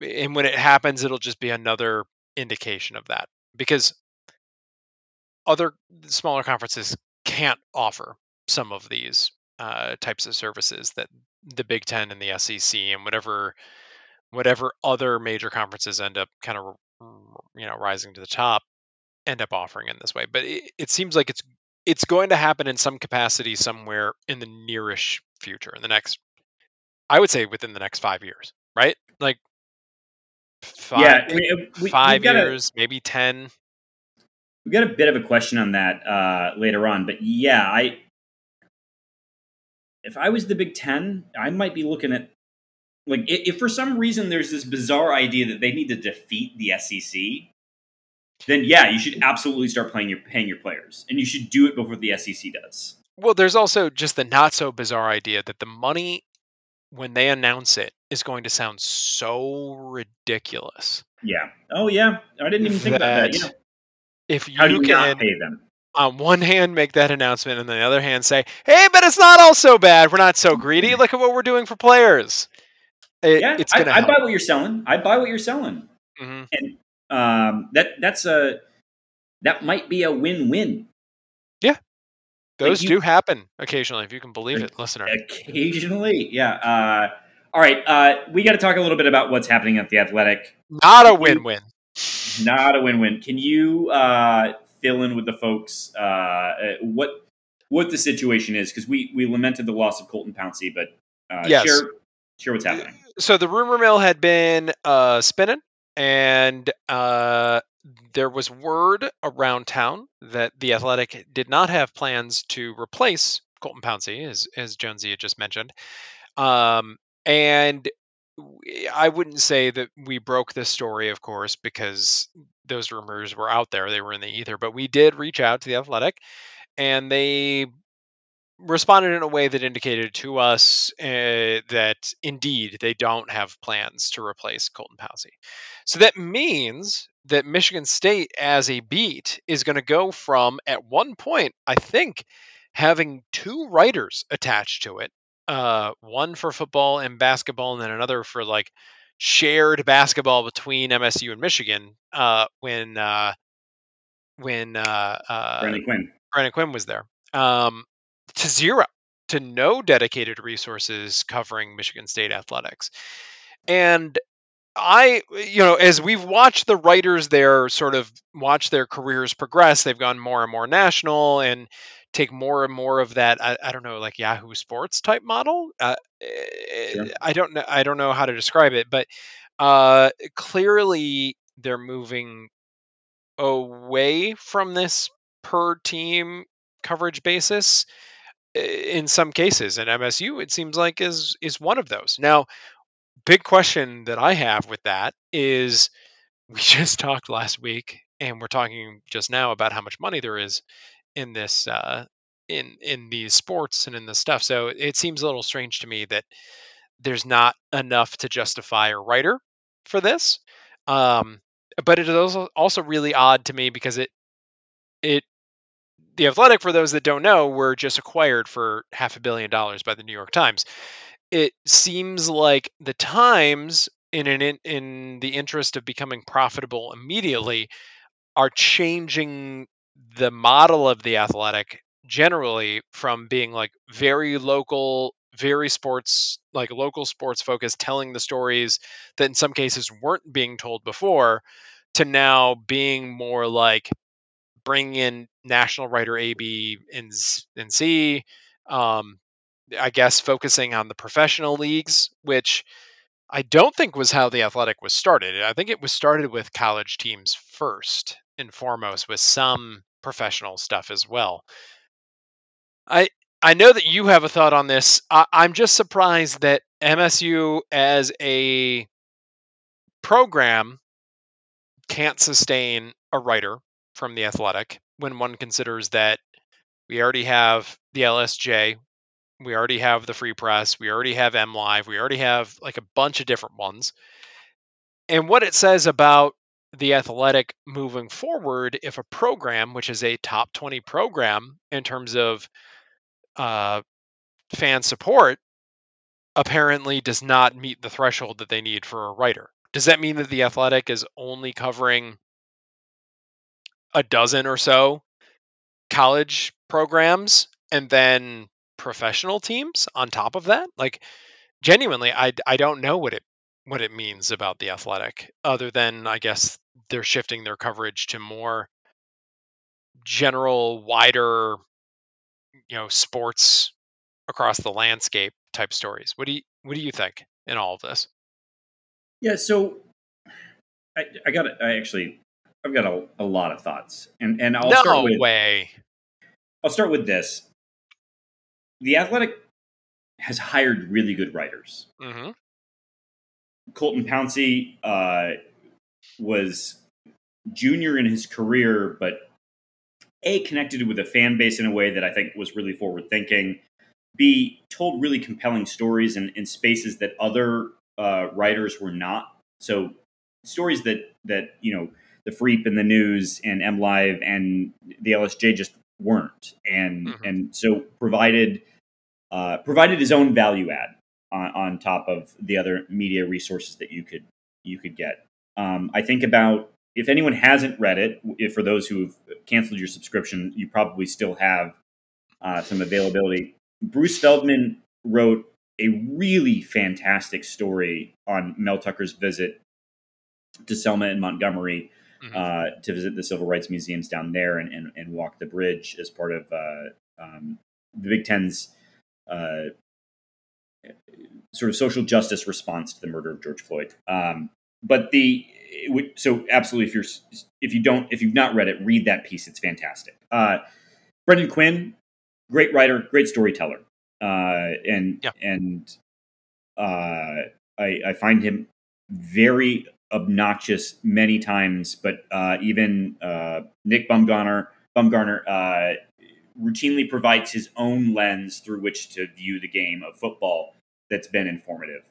and when it happens it'll just be another indication of that because other smaller conferences can't offer some of these uh, types of services that the Big Ten and the SEC and whatever whatever other major conferences end up kind of you know rising to the top end up offering in this way. But it, it seems like it's it's going to happen in some capacity somewhere in the nearish future, in the next, I would say within the next five years, right? Like five, yeah, I mean, we, 5 years, a, maybe ten. We got a bit of a question on that uh, later on, but yeah, I if I was the Big Ten, I might be looking at like if for some reason there's this bizarre idea that they need to defeat the SEC, then yeah, you should absolutely start playing your paying your players, and you should do it before the SEC does. Well, there's also just the not so bizarre idea that the money when they announce it is going to sound so ridiculous. Yeah. Oh yeah, I didn't even think about that. Yeah. If you, you can pay them? on one hand make that announcement and on the other hand say, "Hey, but it's not all so bad. We're not so greedy. Look at what we're doing for players." It, yeah, it's I, gonna I help. buy what you're selling. I buy what you're selling, Mhm. and um, that that's a that might be a win-win. Yeah those you- do happen occasionally, if you can believe it, listener. Occasionally, yeah. Uh, all right, uh, we got to talk a little bit about what's happening at the Athletic. Not a win-win. Not a win-win. Can you uh, fill in with the folks uh, uh, what what the situation is? Because we we lamented the loss of Colton Pouncy, but uh, Yes. share share what's happening. so the rumor mill had been uh, spinning, and uh, there was word around town that the Athletic did not have plans to replace Colton Pouncy, as as Jonesy had just mentioned. Um, and I wouldn't say that we broke this story, of course, because those rumors were out there; they were in the ether. But we did reach out to the Athletic, and they responded in a way that indicated to us uh, that indeed they don't have plans to replace Colton Pouncy. So that means that Michigan State as a beat is going to go from at one point, I think, having two writers attached to it, uh, one for football and basketball, and then another for like shared basketball between MSU and Michigan. Uh, when uh, when uh, uh, Brendan Quinn. Brendan Quinn was there. Um, to zero, to no dedicated resources covering Michigan State athletics. And I, you know, as we've watched the writers there sort of watch their careers progress, they've gone more and more national and take more and more of that. I, I don't know, like Yahoo Sports type model. Uh, Sure. I don't know. I don't know how to describe it, but uh, clearly they're moving away from this per team coverage basis in some cases and MSU it seems like is is one of those. Now, big question that I have with that is we just talked last week and we're talking just now about how much money there is in this uh in in these sports and in this stuff. So it seems a little strange to me that there's not enough to justify a writer for this. Um but it is also really odd to me because it it the athletic for those that don't know were just acquired for half a billion dollars by the new york times it seems like the times in an in, in the interest of becoming profitable immediately are changing the model of the athletic generally from being like very local very sports like local sports focused telling the stories that in some cases weren't being told before to now being more like bring in national writer A, B, and, and C. Um, I guess focusing on the professional leagues, which I don't think was how the athletic was started. I think it was started with college teams first and foremost, with some professional stuff as well. I I know that you have a thought on this. I, I'm just surprised that MSU as a program can't sustain a writer from the athletic when one considers that we already have the LSJ, we already have the Free Press, we already have M Live, we already have like a bunch of different ones. And what it says about the athletic moving forward, if a program, which is a top 20 program in terms of uh, fan support, apparently does not meet the threshold that they need for a writer. Does that mean that the athletic is only covering a dozen or so college programs and then professional teams on top of that? Like genuinely I I don't know what it what it means about the athletic other than I guess they're shifting their coverage to more general wider you know sports across the landscape type stories. What do you what do you think in all of this? Yeah, so I, I got I actually I've got a, a lot of thoughts, and and I'll no start with way. I'll start with this. The Athletic has hired really good writers. hmm Colton Pouncy uh, was junior in his career, but a connected with a fan base in a way that I think was really forward thinking. B told really compelling stories in, in spaces that other uh, writers were not. So stories that that you know the Freep and the News and M Live and the LSJ just weren't, and Mhm. and so provided uh, provided his own value add on, on top of the other media resources that you could you could get. Um, I think about if anyone hasn't read it, if for those who have canceled your subscription, you probably still have uh, some availability. Bruce Feldman wrote a really fantastic story on Mel Tucker's visit to Selma and Montgomery Mhm. uh, to visit the civil rights museums down there and, and, and walk the bridge as part of uh, um, the Big Ten's uh, sort of social justice response to the murder of George Floyd. Um, but the would- so absolutely if you're if you don't if you've not read it, read that piece. It's fantastic. Uh, Brendan Quinn, great writer, great storyteller, uh, and Yeah. and uh, I, I find him very obnoxious many times. But uh, even uh, Nick Baumgardner, Baumgardner uh, routinely provides his own lens through which to view the game of football that's been informative.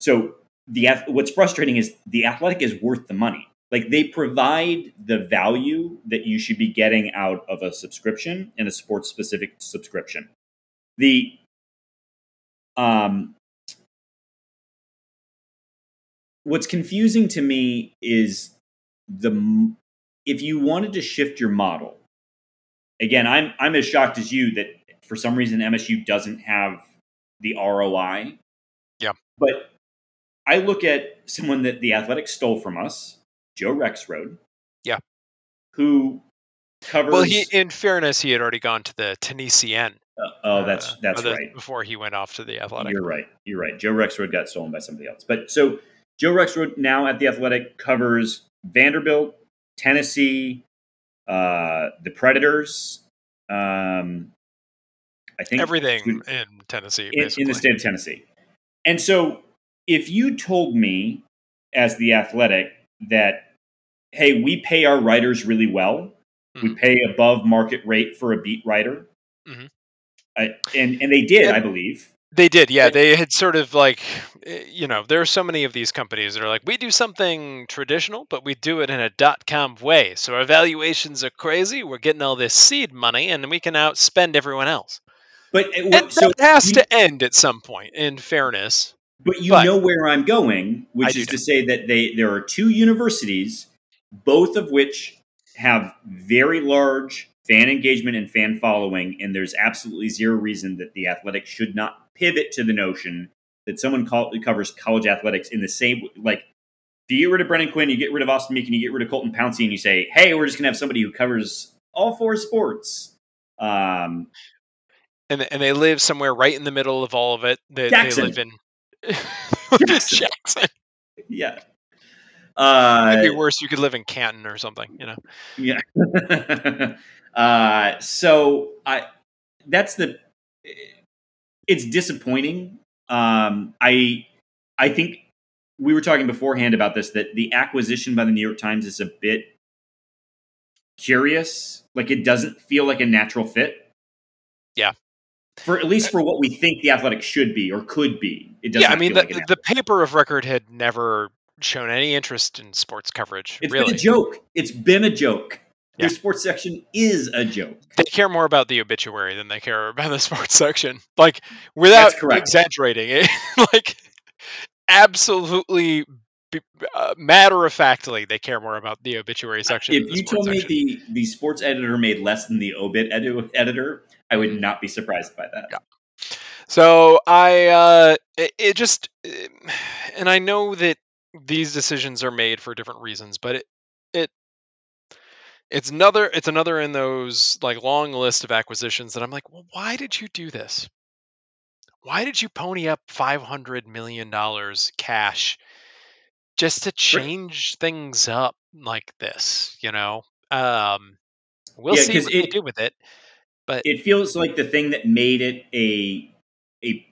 So the what's frustrating is the athletic is worth the money. Like they provide the value that you should be getting out of a subscription and a sports specific subscription. The um what's confusing to me is the if you wanted to shift your model again i'm i'm as shocked as you that for some reason msu doesn't have the roi Yeah. but i look at someone that the athletics stole from us joe rexrode Yeah. who covers Well, he, in fairness, he had already gone to the Tennessean. uh, oh that's uh, that's other- right Before he went off to the Athletic. You're right. You're right. Joe Rexrode got stolen by somebody else. But so Joe Rexrode now at the Athletic covers Vanderbilt, Tennessee, uh, the Predators. Um, I think Everything in Tennessee, in, in the state of Tennessee. And so if you told me as the Athletic that, hey, we pay our writers really well, we Mhm. pay above market rate for a beat writer. Mhm. I, and and they did, I believe. They did, yeah. They had sort of like, eh, you know, there are so many of these companies that are like, we do something traditional, but we do it in a dot com way. So our valuations are crazy. We're getting all this seed money, and we can outspend everyone else. But uh, And so that has to end at some point. In fairness, But you But- know where I'm going, which I is do to say that they there are two universities, both of which have very large fan engagement and fan following, and there's absolutely zero reason that the athletic should not pivot to the notion that someone call, covers college athletics in the same like. If you get rid of Brendan Quinn, you get rid of Austin Meek, and you get rid of Colton Pouncy, and you say, "Hey, we're just gonna have somebody who covers all four sports." Um, and and they live somewhere right in the middle of all of it. They, they live in Jackson. Jackson. yeah. Uh, It'd be worse. You could live in Canton or something. You know. Yeah. uh, so I that's the it's disappointing. Um, I I think we were talking beforehand about this that the acquisition by the New York Times is a bit curious. Like it doesn't feel like a natural fit. Yeah. For at least for what we think the athletic should be or could be. It doesn't Yeah, I mean the, like the paper of record had never shown any interest in sports coverage. It's really. been a joke. It's been a joke. Yeah. Their sports section is a joke. they care more about the obituary than they care about the sports section. Like without exaggerating it, like absolutely uh, matter of factly, they care more about the obituary section. If than the you told me section. the, the sports editor made less than the obit editor, I would not be surprised by that. Yeah. So I, uh, it, it just, eh, and I know that these decisions are made for different reasons, but it, it, it's another, it's another in those like long list of acquisitions that I'm like, well, why did you do this? Why did you pony up five hundred million dollars cash just to change things up like this? You know, um, we'll Yeah, see what they it- do with it. It feels like the thing that made it a a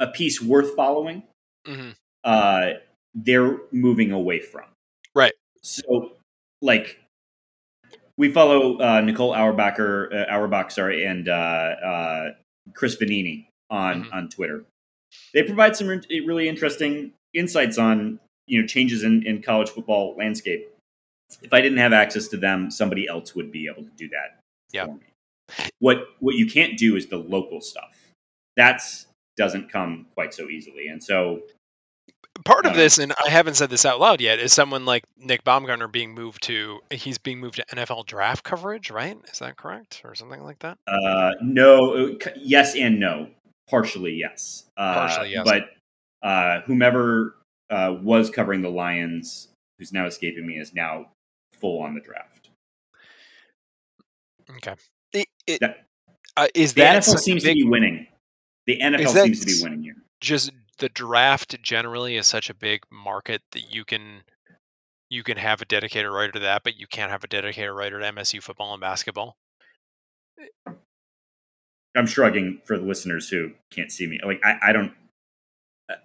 a piece worth following. Mhm. Uh, they're moving away from. Right. So, like, we follow uh, Nicole Auerbacher, uh, Auerbach, sorry, and uh, uh, Chris Vannini on Mhm. on Twitter. They provide some re- really interesting insights on you know changes in, in college football landscape. If I didn't have access to them, somebody else would be able to do that Yeah. What what you can't do is the local stuff. That's doesn't come quite so easily, and so part of Uh, this, and I haven't said this out loud yet, is someone like Nick Baumgardner being moved to he's being moved to NFL draft coverage, right? Is that correct, or something like that? Uh, no, uh, yes and no. Partially yes. Uh, Partially yes. But uh, whomever uh, was covering the Lions, who's now escaping me, is now full on the draft. Okay. It, That- uh, is The that NFL seems big, to be winning. The NFL seems to be winning here. just the draft generally is such a big market that you can you can have a dedicated writer to that, but you can't have a dedicated writer to MSU football and basketball. I'm shrugging for the listeners who can't see me. Like I, I don't. uh,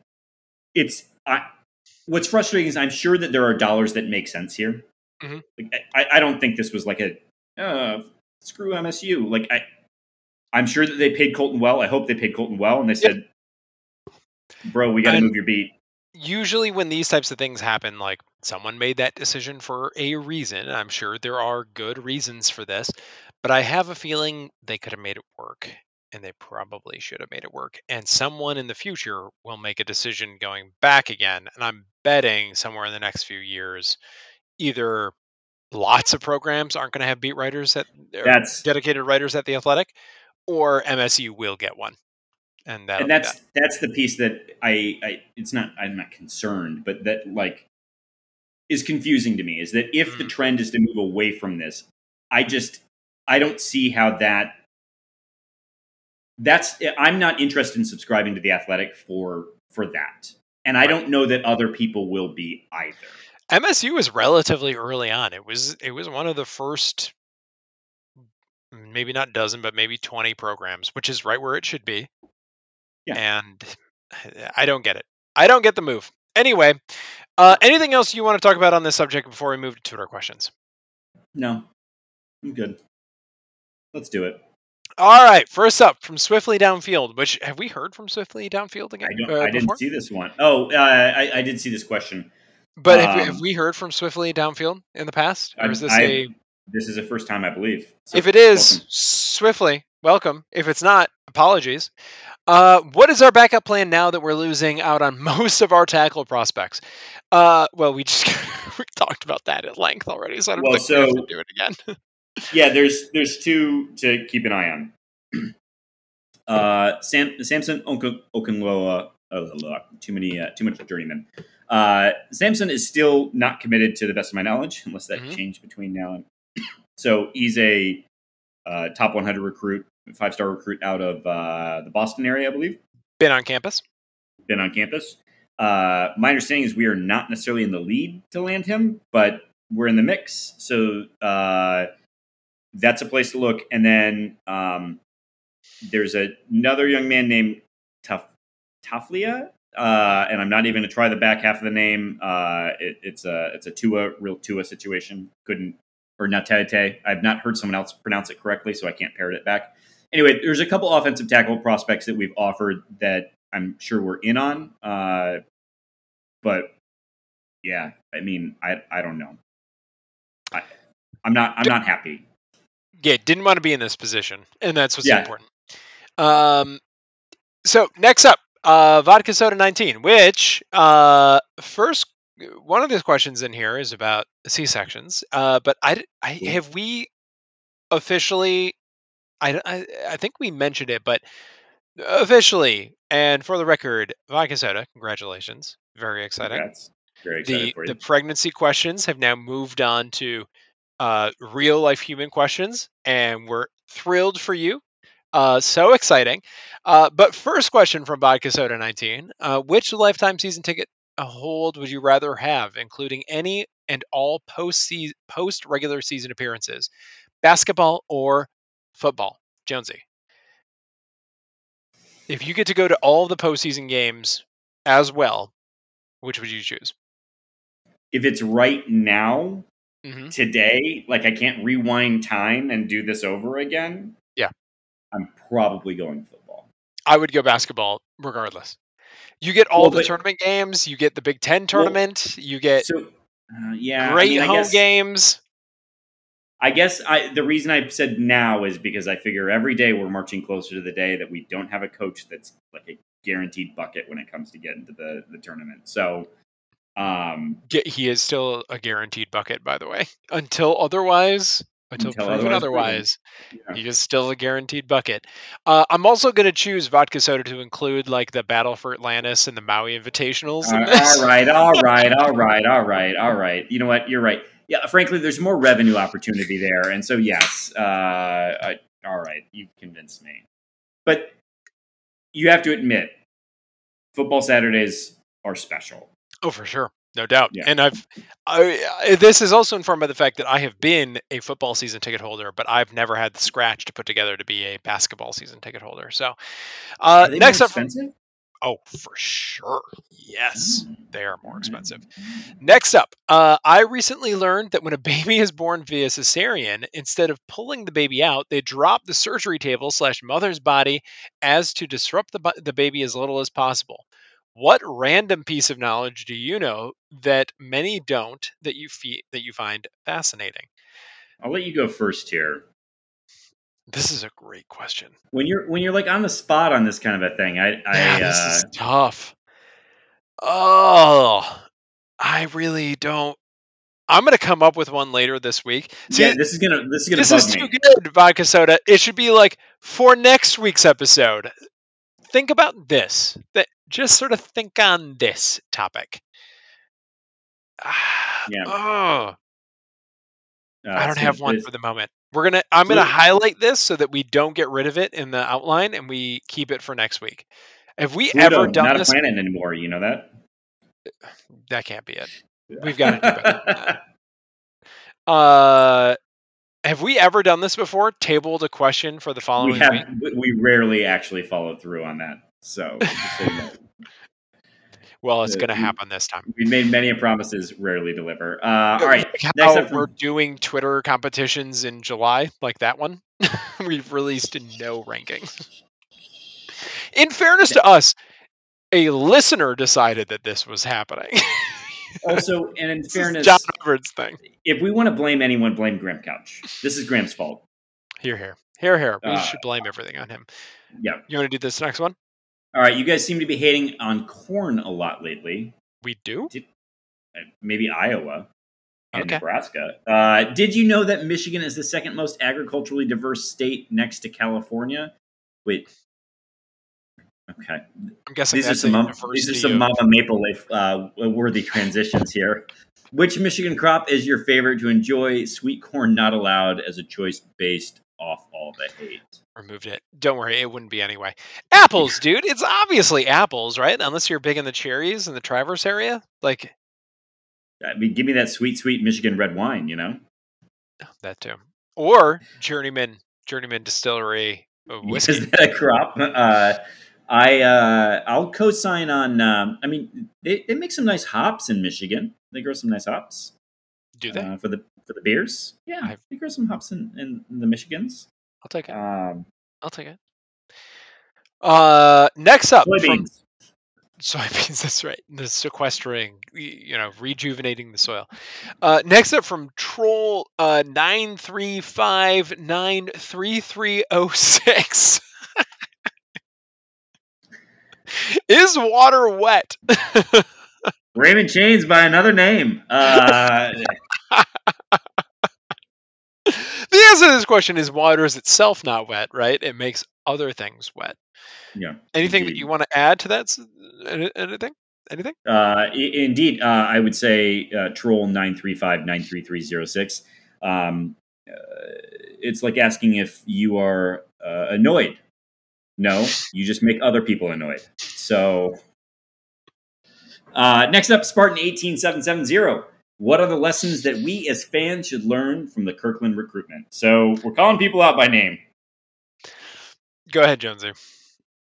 It's I. What's frustrating is I'm sure that there are dollars that make sense here. Mhm. Like, I, I don't think this was like a uh, screw MSU. Like I, I'm sure that they paid Colton well. I hope they paid Colton well, and they said, "Bro, we got to move your beat." usually when these types of things happen like someone made that decision for a reason i'm sure there are good reasons for this but i have a feeling they could have made it work and they probably should have made it work and someone in the future will make a decision going back again and i'm betting somewhere in the next few years either lots of programs aren't going to have beat writers that That's dedicated writers at the athletic or msu will get one and and that's that's the piece that I, I it's not I'm not concerned, but that like is confusing to me is that if the Mhm. trend is to move away from this, I just I don't see how that that's I'm not interested in subscribing to the athletic for for that. And I don't know that other people will be either. MSU was relatively early on. It was it was one of the first maybe not dozen, but maybe 20 programs, which is right where it should be. Yeah. And I don't get it. I don't get the move. Anyway, uh, anything else you want to talk about on this subject before we move to Twitter questions? No. I'm good. Let's do it. All right, first up from Swiftly Downfield, which have we heard from Swiftly Downfield again? I don't uh, I didn't see this one. Oh, uh, I, I did see this question. But have, we- have um, we heard from Swiftly Downfield in the past? Or is this I- a This is the first time I believe. So, if it is welcome. swiftly welcome if it's not apologies uh, what is our backup plan now that we're losing out on most of our tackle prospects uh, well we just we talked about that at length already so i don't Well, think we have so- to do it again yeah, there's there's two to keep an eye on. Uh, Sam Samson Okun- Okunlola. Oh, too many, uh, too much journeyman. Uh, Samson is still not committed to the best of my knowledge, unless that Mhm. changed between now and. So he's a uh, top 100 recruit, five star recruit out of uh, the Boston area, I believe. been on campus Been on campus. Uh, my understanding is we are not necessarily in the lead to land him, but we're in the mix. So uh, that's a place to look. And then um, there's a, another young man named Taf, Taflia, uh, and I'm not even going to try the back half of the name. Uh, it, it's a it's a Tua real Tua situation. Couldn't or Natate. I've not heard someone else pronounce it correctly, so I can't parrot it back. Anyway, there's a couple offensive tackle prospects that we've offered that I'm sure we're in on. Uh, but yeah, I mean, I I don't know. I, I'm not I'm not happy. Yeah, didn't want to be in this position, and that's what's Yeah. important. Um, so next up, uh, vodka soda 19, which uh, first one of the questions in here is about C sections. Uh, but I, I have we officially. I, I I think we mentioned it, but officially and for the record, vodka soda. Congratulations, very exciting Congrats. Very excited the for you. the pregnancy questions have now moved on to uh, real life human questions, and we're thrilled for you. Uh, so exciting! Uh, but first question from Vodka Soda 19: uh, Which lifetime season ticket hold would you rather have, including any and all post post regular season appearances, basketball or football? Jonesy, if you get to go to all the postseason games as well, which would you choose? if it's right now, hmm today, like I can't rewind time and do this over again. I'm probably going football. I would go basketball regardless. You get all Well, the but- tournament games. You get the Big Ten tournament. you get So, uh, yeah, great I mean, I home guess, games. I guess I, the reason I said now is because I figure every day we're marching closer to the day that we don't have a coach that's like a guaranteed bucket when it comes to getting to the, the tournament. So, um, He is still a guaranteed bucket, by the way. Until otherwise, until, Until proven otherwise otherwise, yeah. he is still a guaranteed bucket. Uh, I'm also going to choose vodka soda to include like the Battle for Atlantis and the Maui Invitationals. in Uh, all right, all right, all right, all right, all right. You know what? You're right. Yeah, frankly, there's more revenue opportunity there, and so yes. Uh, I, all right, you've convinced me. But you have to admit, football Saturdays are special. Oh, for sure, no doubt. Yeah. And I've I, I- this is also informed by the fact that I have been a football season ticket holder, but I've never had the scratch to put together to be a basketball season ticket holder. So, uh, Are they next more up, expensive? oh, for sure, yes, Mm. they are more All right. expensive. Next up, uh, I recently learned that when a baby is born via cesarean, instead of pulling the baby out, they drop the surgery table slash mother's body as to disrupt the, bu- the baby as little as possible. What random piece of knowledge do you know that many don't that you fe- that you find fascinating? I'll let you go first here. This is a great question. When you're when you're like on the spot on this kind of a thing, I, I yeah, this uh, is tough. Oh, I really don't. I'm gonna come up with one later this week. See, yeah, this is gonna this is gonna this is me. too good, vodka soda. It should be like for next week's episode. Think about this. That just sort of think on this topic. Yeah. Oh, I don't have one for the moment. We're gonna. I'm gonna highlight this so that we don't get rid of it in the outline and we keep it for next week. Have we Pluto, ever done not this? a planet anymore. You know that. That can't be it. We've gotta do better than that. Uh, have we ever done this before? Tabled a question for the following we have week. we- rarely actually follow through on that. So. Well, it's uh, going to happen this time. we made many promises, rarely deliver. Uh, all right, Like next how up we're doing Twitter competitions in July, like that one. We've released no rankings. In fairness to us, a listener decided that this was happening. also, and in fairness, John Hubbard's thing. if we want to blame anyone, blame Graham Couch. This is Graham's fault. Here, here, here, here. We Uh, should blame everything on him. Yeah. You want to do this next one? All right, you guys seem to be hating on corn a lot lately. We do. Uh, Maybe Iowa and Okay. Nebraska. Uh, did you know that Michigan is the second most agriculturally diverse state next to California? Wait. Okay. I'm guessing These are some mom- these are some Mama Maple Leaf uh, worthy transitions here. Which Michigan crop is your favorite to enjoy? Sweet corn not allowed as a choice based off all the hate. removed it. Don't worry, it wouldn't be anyway. Apples, dude. It's obviously apples, right? Unless you're big in the cherries in the Traverse area. Like I mean, give me that sweet, sweet Michigan red wine. You know, that too. Or journeyman journeyman distillery whiskey. is that a crop? Uh, I uh, I'll co-sign on. Um, I mean, they, they make some nice hops in Michigan. They grow some nice hops Do they? uh, for the for the beers. Yeah, I've- think there's some hops in, in the Michigans. I'll take it. Um, I'll take it. Uh, next up from soybeans. soybeans. That's right. The sequestering, you know, rejuvenating the soil. Uh, next up from Troll uh, nine three five nine three three zero six. Is water wet? Raymond Chains by another name. Uh, the answer to this question is water is itself not wet, right? It makes other things wet. yeah. Anything that you want to add to that? Anything? Anything? Uh, indeed, uh, I would say uh, troll nine three five nine three three zero six. Um, uh, it's like asking if you are uh, annoyed. No, you just make other people annoyed. So, uh, next up, Spartan eighteen seven seven zero. What are the lessons that we as fans should learn from the Kirkland recruitment? So we're calling people out by name. Go ahead, Jonesy.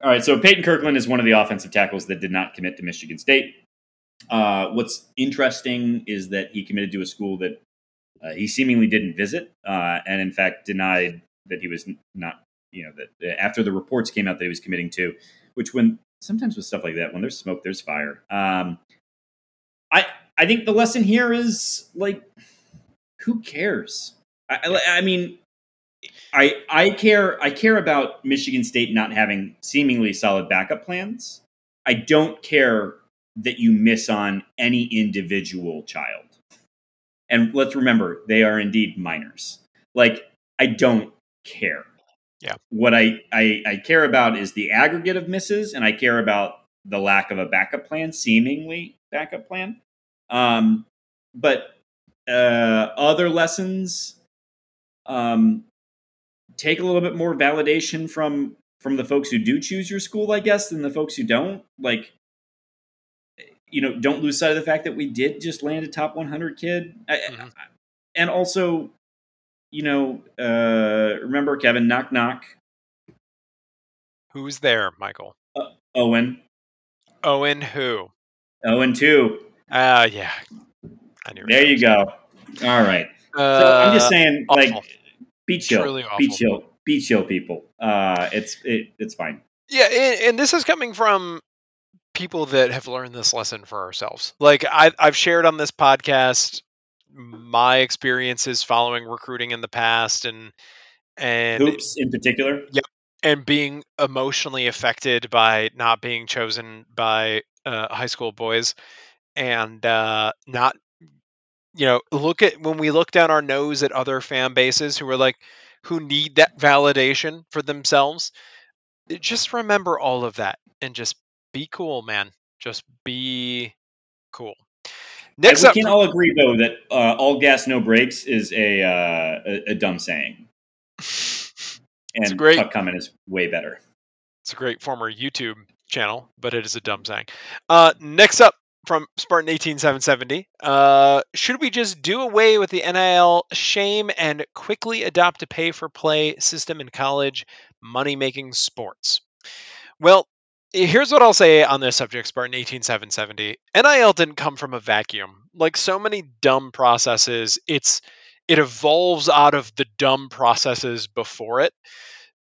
All right, so Peyton Kirkland is one of the offensive tackles that did not commit to Michigan State. Uh, what's interesting is that he committed to a school that uh, he seemingly didn't visit, uh, and in fact denied that he was not, you know, that after the reports came out that he was committing to, which when sometimes with stuff like that, when there's smoke, there's fire. Um, I I think the lesson here is like, who cares? I, I, I mean, I I care I care about Michigan State not having seemingly solid backup plans. I don't care that you miss on any individual child. And let's remember, they are indeed minors. Like I don't care. Yeah. What I, I I care about is the aggregate of misses, and I care about the lack of a backup plan, seemingly backup plan. Um, but uh, other lessons, um, take a little bit more validation from from the folks who do choose your school, I guess, than the folks who don't. Like, you know, don't lose sight of the fact that we did just land a top 100 kid, I, Mhm. and also, you know, uh, remember Kevin knock knock Who's there, Michael? Owen Owen who? Owen two. Ah, yeah. I knew. There you go. All right. Uh, So I'm just saying, awful. like, be chill, Truly be chill, be chill, people. Uh, it's it, it's fine. Yeah, and, and this is coming from people that have learned this lesson for ourselves. Like I, I've shared on this podcast my experiences following recruiting in the past, and and Hoops in particular. Yeah, and being emotionally affected by not being chosen by uh, high school boys and uh, not you know look at when we look down our nose at other fan bases who are like who need that validation for themselves eh, just remember all of that and just be cool man just be cool next we up can all agree though that uh, all gas no brakes is a uh, a, a dumb saying, and great. Tuck comment is way better. It's a great former YouTube channel, but it is a dumb saying. Uh, next up from Spartan 18770, uh, should we just do away with the NIL shame and quickly adopt a pay for play system in college money making sports? Well, here's what I'll say on this subject, Spartan 18770. NIL didn't come from a vacuum. Like so many dumb processes, it's it evolves out of the dumb processes before it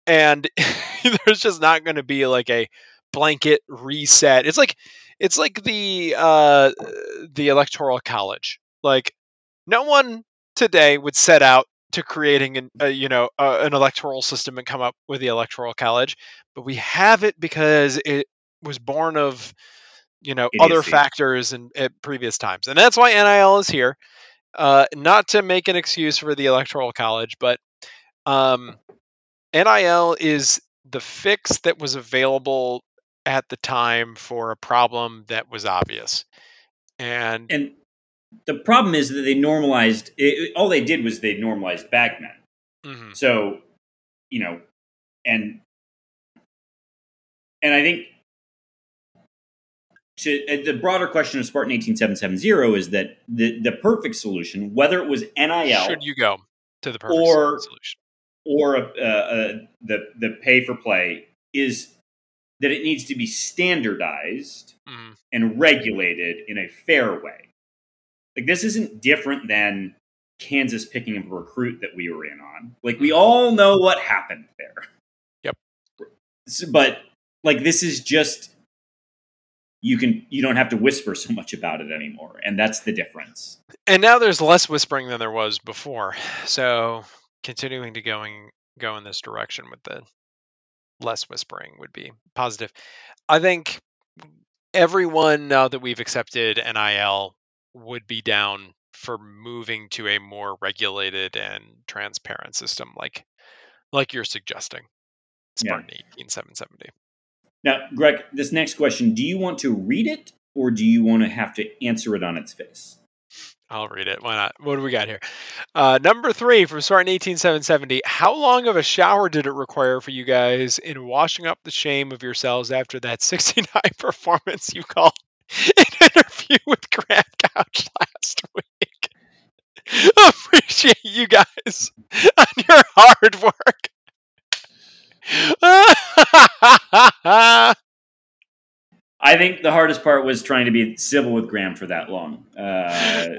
and there's just not going to be like a blanket reset. It's like it's like the uh the electoral college. Like no one today would set out to creating an uh, you know uh, an electoral system and come up with the electoral college, but we have it because it was born of you know other factors and at previous times, and that's why NIL is here. Uh, not to make an excuse for the electoral college, but um, NIL is the fix that was available at the time for a problem that was obvious. And And the problem is that they normalized. It, all they did was they normalized bagmen. mhm, So, you know, and and I think to uh, the broader question of Spartan eighteen seven seven zero is that the the perfect solution, whether it was NIL should you go to the perfect Or- solution? or uh, uh, the the pay for play, is that it needs to be standardized Mhm, and regulated in a fair way. Like this isn't different than Kansas picking up a recruit that we were in on. Like we mm-hmm. all know what happened there. Yep. But like this is just you can you don't have to whisper so much about it anymore, and that's the difference. And now there's less whispering than there was before. So continuing to going go in this direction with the less whispering would be positive. I think everyone now that we've accepted NIL would be down for moving to a more regulated and transparent system like like you're suggesting. Spartan yeah. 18770. Now, Greg, this next question, do you want to read it or do you want to have to answer it on its face? I'll read it. Why not? What do we got here? Uh, number three from Spartan 18770. How long of a shower did it require for you guys in washing up the shame of yourselves after that 69 performance you called interview with Graham Couch last week? Appreciate you guys on your hard work. I think the hardest part was trying to be civil with Graham for that long. Uh,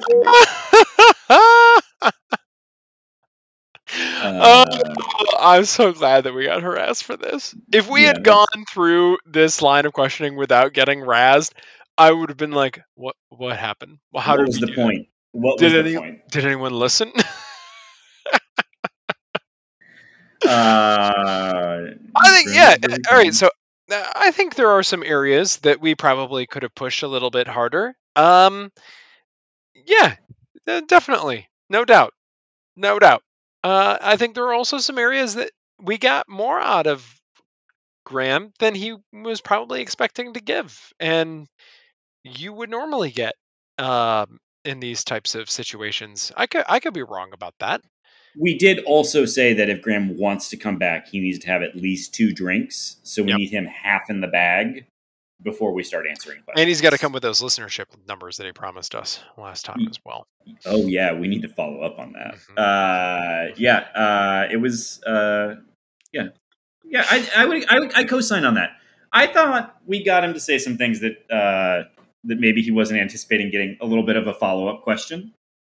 uh, I'm so glad that we got harassed for this. If we yeah, had gone through this line of questioning without getting razzed, I would have been like, "What? What happened? Well, how what was the point? What did was any, the point? Did anyone listen?" uh, I think yeah. All right, so I think there are some areas that we probably could have pushed a little bit harder. Um, yeah, definitely, no doubt, no doubt. Uh, I think there are also some areas that we got more out of Graham than he was probably expecting to give, and you would normally get um, in these types of situations. I could I could be wrong about that. We did also say that if Graham wants to come back, he needs to have at least two drinks. So we yep. need him half in the bag before we start answering questions. And he's got to come with those listenership numbers that he promised us last time as well. Oh yeah, we need to follow up on that. Mm-hmm. Uh, yeah, uh, it was. Uh, yeah, yeah. I, I would. I, I co-sign on that. I thought we got him to say some things that uh, that maybe he wasn't anticipating getting a little bit of a follow up question.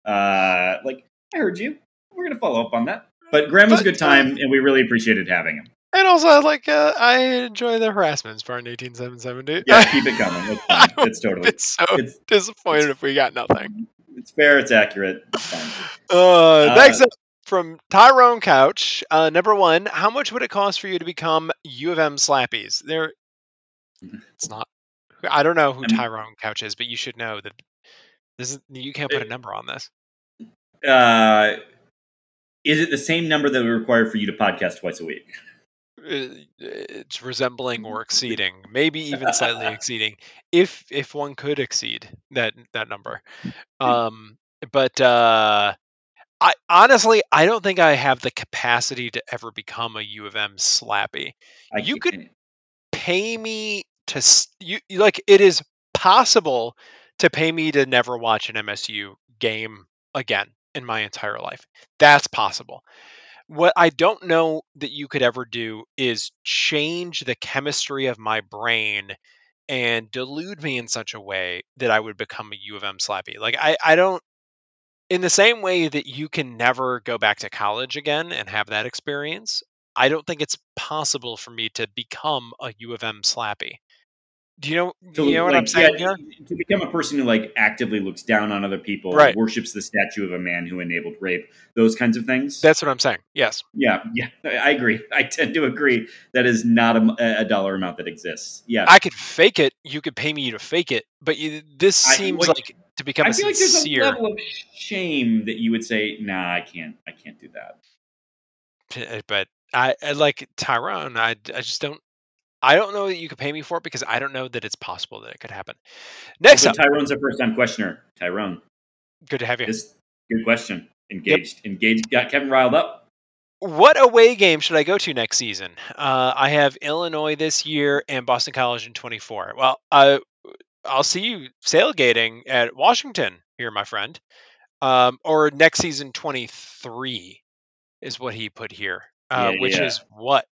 Uh, like I heard you we're gonna follow up on that. But Graham was a good time, and we really appreciated having him. And also, like, uh, I enjoy the harassment for an 18770. Yeah, keep it coming. It's, fine. it's totally. It's so it's, disappointed it's, if we got nothing. It's fair. It's accurate. It's fine. Uh, uh, next up from Tyrone Couch. Uh, number one, how much would it cost for you to become U of M slappies? There, it's not. I don't know who Tyrone Couch is, but you should know that this is. You can't put a number on this. Uh, is it the same number that we require for you to podcast twice a week? It's resembling or exceeding, maybe even slightly exceeding, if if one could exceed that that number. Um, but uh, I honestly, I don't think I have the capacity to ever become a U of M slappy. I you could pay me to you like it is possible to pay me to never watch an MSU game again in my entire life. That's possible. What I don't know that you could ever do is change the chemistry of my brain and delude me in such a way that I would become a U of M slappy. Like I, I don't in the same way that you can never go back to college again and have that experience, I don't think it's possible for me to become a U of M slappy. Do you know? Do you know what I'm saying yeah, here? To become a person who like actively looks down on other people, right. worships the statue of a man who enabled rape, those kinds of things. That's what I'm saying. Yes. Yeah, yeah, I agree. I tend to agree. That is not a, a dollar amount that exists. Yeah, I could fake it. You could pay me to fake it, but you, this I, seems like, like, to become. I feel sincere, like there's a level of shame that you would say, "Nah, I can't. I can't do that." Eh, but I, I like Tyrone. I, I just don't I don't know that you could pay me for it because I don't know that it's possible that it could happen. Next up, Tyrone's a first time questioner. Tyrone, good to have you. This good question. Engaged, yep. engaged. Got Kevin riled up. What away game should I go to next season? Uh, I have Illinois this year and Boston College in 24. Well, uh, I'll see you sailgating at Washington here, my friend. Um, or next season 23 is what he put here, uh, yeah, which yeah. is what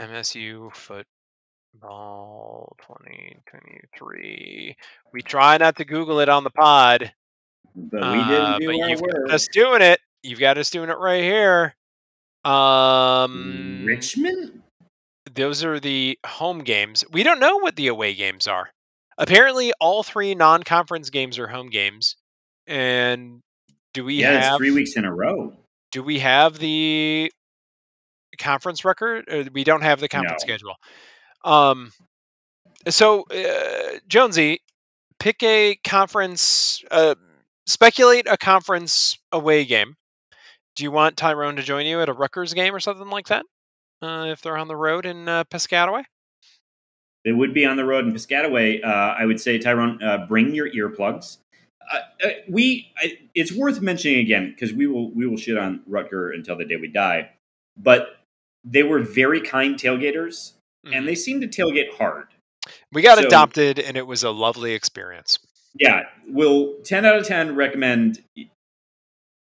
MSU football 2023. We try not to Google it on the pod. But we didn't Uh, do but our you've work. got us doing it. You've got us doing it right here. Um, Richmond? those are the home games. We don't know what the away games are. Apparently, all three non-conference games are home games. And do we yeah, have it's three weeks in a row. do we have the conference record? Or we don't have the conference No. schedule. Um, so uh, Jonesy, pick a conference. Uh, speculate a conference away game. Do you want Tyrone to join you at a Rutgers game or something like that? Uh, if they're on the road in uh, Piscataway. It would be on the road in Piscataway. Uh, I would say, Tyrone, uh, bring your earplugs. Uh, uh, we, I, it's worth mentioning again because we will we will shit on Rutger until the day we die. But they were very kind tailgaters, Mhm. and they seemed to tailgate hard. we got so- adopted, and it was a lovely experience. Yeah, will ten out of ten recommend.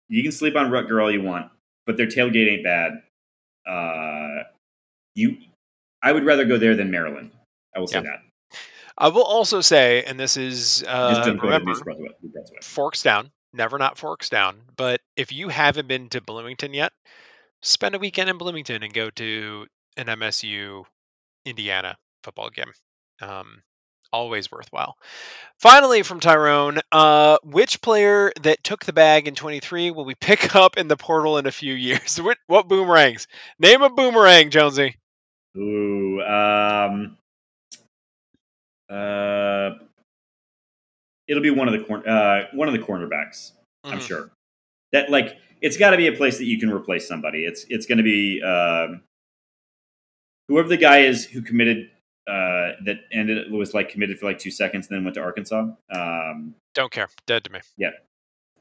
You can sleep on Rutger all you want, but their tailgate ain't bad. Uh, you, I would rather go there than Maryland. I will say Yeah. that. I will also say, and this is uh, don't go to remember New Brunswick. New forks down, never not forks down. But if you haven't been to Bloomington yet, spend a weekend in Bloomington and go to an MSU Indiana football game. Um, always worthwhile. Finally, from Tyrone, uh, which player that took the bag in 23 will we pick up in the portal in a few years? what, what boomerangs? Name a boomerang, Jonesy. Ooh, um, uh, it'll be one of the corner, uh, one of the cornerbacks. I'm Mhm. sure that like it's got to be a place that you can replace somebody. It's it's going to be um, whoever the guy is who committed uh, that ended was like committed for like two seconds and then went to Arkansas. Um, Don't care. Dead to me. Yeah.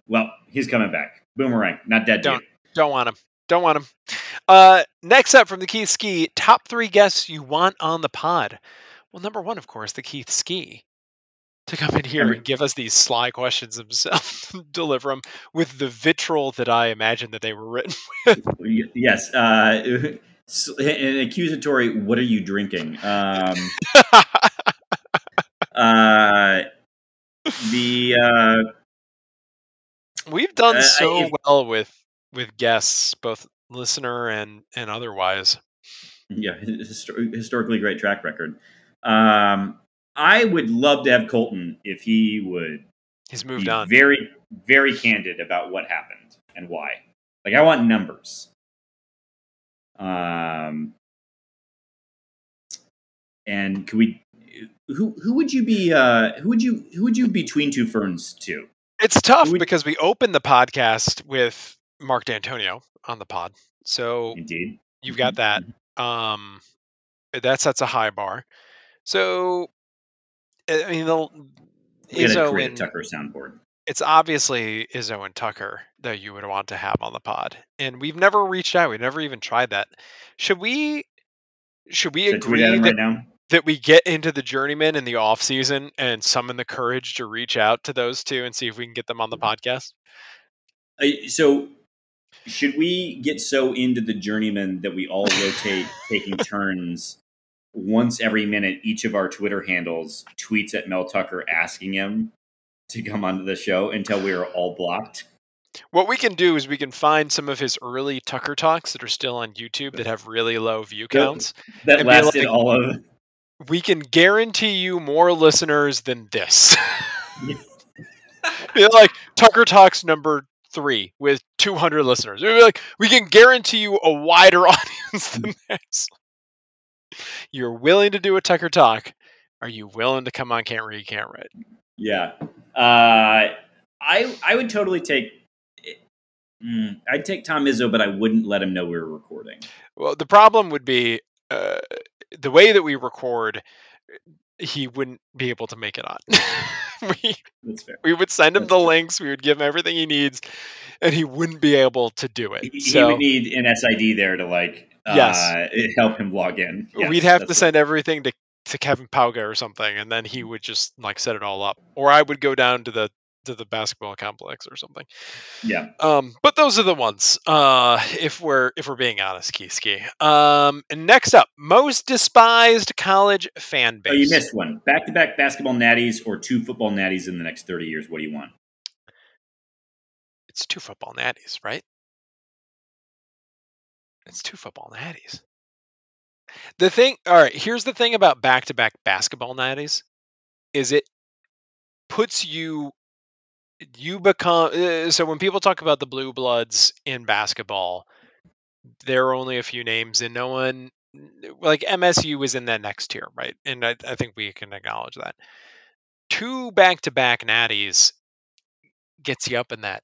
Well, he's coming back. Boomerang, not dead. Don't. Don't want him. Don't want him. Uh, next up from the Keith Ski, top three guests you want on the pod. Well, number one, of course, the Keith Ski to come in here and give us these sly questions himself, deliver them with the vitriol that I imagine that they were written. Y- Yes. Uh, an accusatory. What are you drinking? Um, uh, the uh, We've done Uh, I- so if- well with with guests, both listener and and otherwise. yeah histor- historically great track record. Um, I would love to have Colton if he would He's be moved on. very very candid about what happened and why. Like I want numbers. Um, and could we? Who who would you be? Uh, who would you who would you between two ferns to? It's tough would- because we opened the podcast with Mark Dantonio on the pod, so Indeed, you've got that. Um, that sets a high bar. So, I mean, the we got Izzo create a and Tucker soundboard. it's obviously Izzo and Tucker that you would want to have on the pod, and we've never reached out. We've never even tried that. Should we? Should we Should agree that, right that we get into the journeyman in the off season and summon the courage to reach out to those two and see if we can get them on the podcast? Uh, so, should we get so into the journeyman that we all rotate, taking turns? Once every minute, each of our Twitter handles tweets at Mel Tucker asking him to come onto the show until we are all blocked. What we can do is we can find some of his early Tucker talks that are still on YouTube that have really low view counts. That be lasted like- all of We can guarantee you more listeners than this. Be like Tucker Talks number three with 200 listeners. We'd be like, we can guarantee you a wider audience than this. You're willing to do a Tucker Talk. Are you willing to come on Can't Read, Can't Read? Yeah. Uh, I I would totally take. Mm, I'd take Tom Izzo, but I wouldn't let him know we were recording. Well, the problem would be uh, the way that we record, he wouldn't be able to make it on. we, That's fair. we would send him That's the true. links, we would give him everything he needs, and he wouldn't be able to do it. He, he would need an SID there to like Yes. uh, help him log in. Yes, we'd have to that's send everything to, to Kevin Pauga or something, and then he would just like set it all up. Or I would go down to the to the basketball complex or something. Yeah. Um, but those are the ones. Uh, if we're if we're being honest, Keyski. Um, and next up, most despised college fan base. Oh, you missed one. Back to back basketball natties or two football natties in the next thirty years. What do you want? it's two football natties, right? It's two football natties. The thing, all right, here's the thing about back to back basketball natties is it puts you you become uh, so when people talk about the blue bloods in basketball there are only a few names and no one like msu is in that next tier right and i, I think we can acknowledge that two back-to-back natties gets you up in that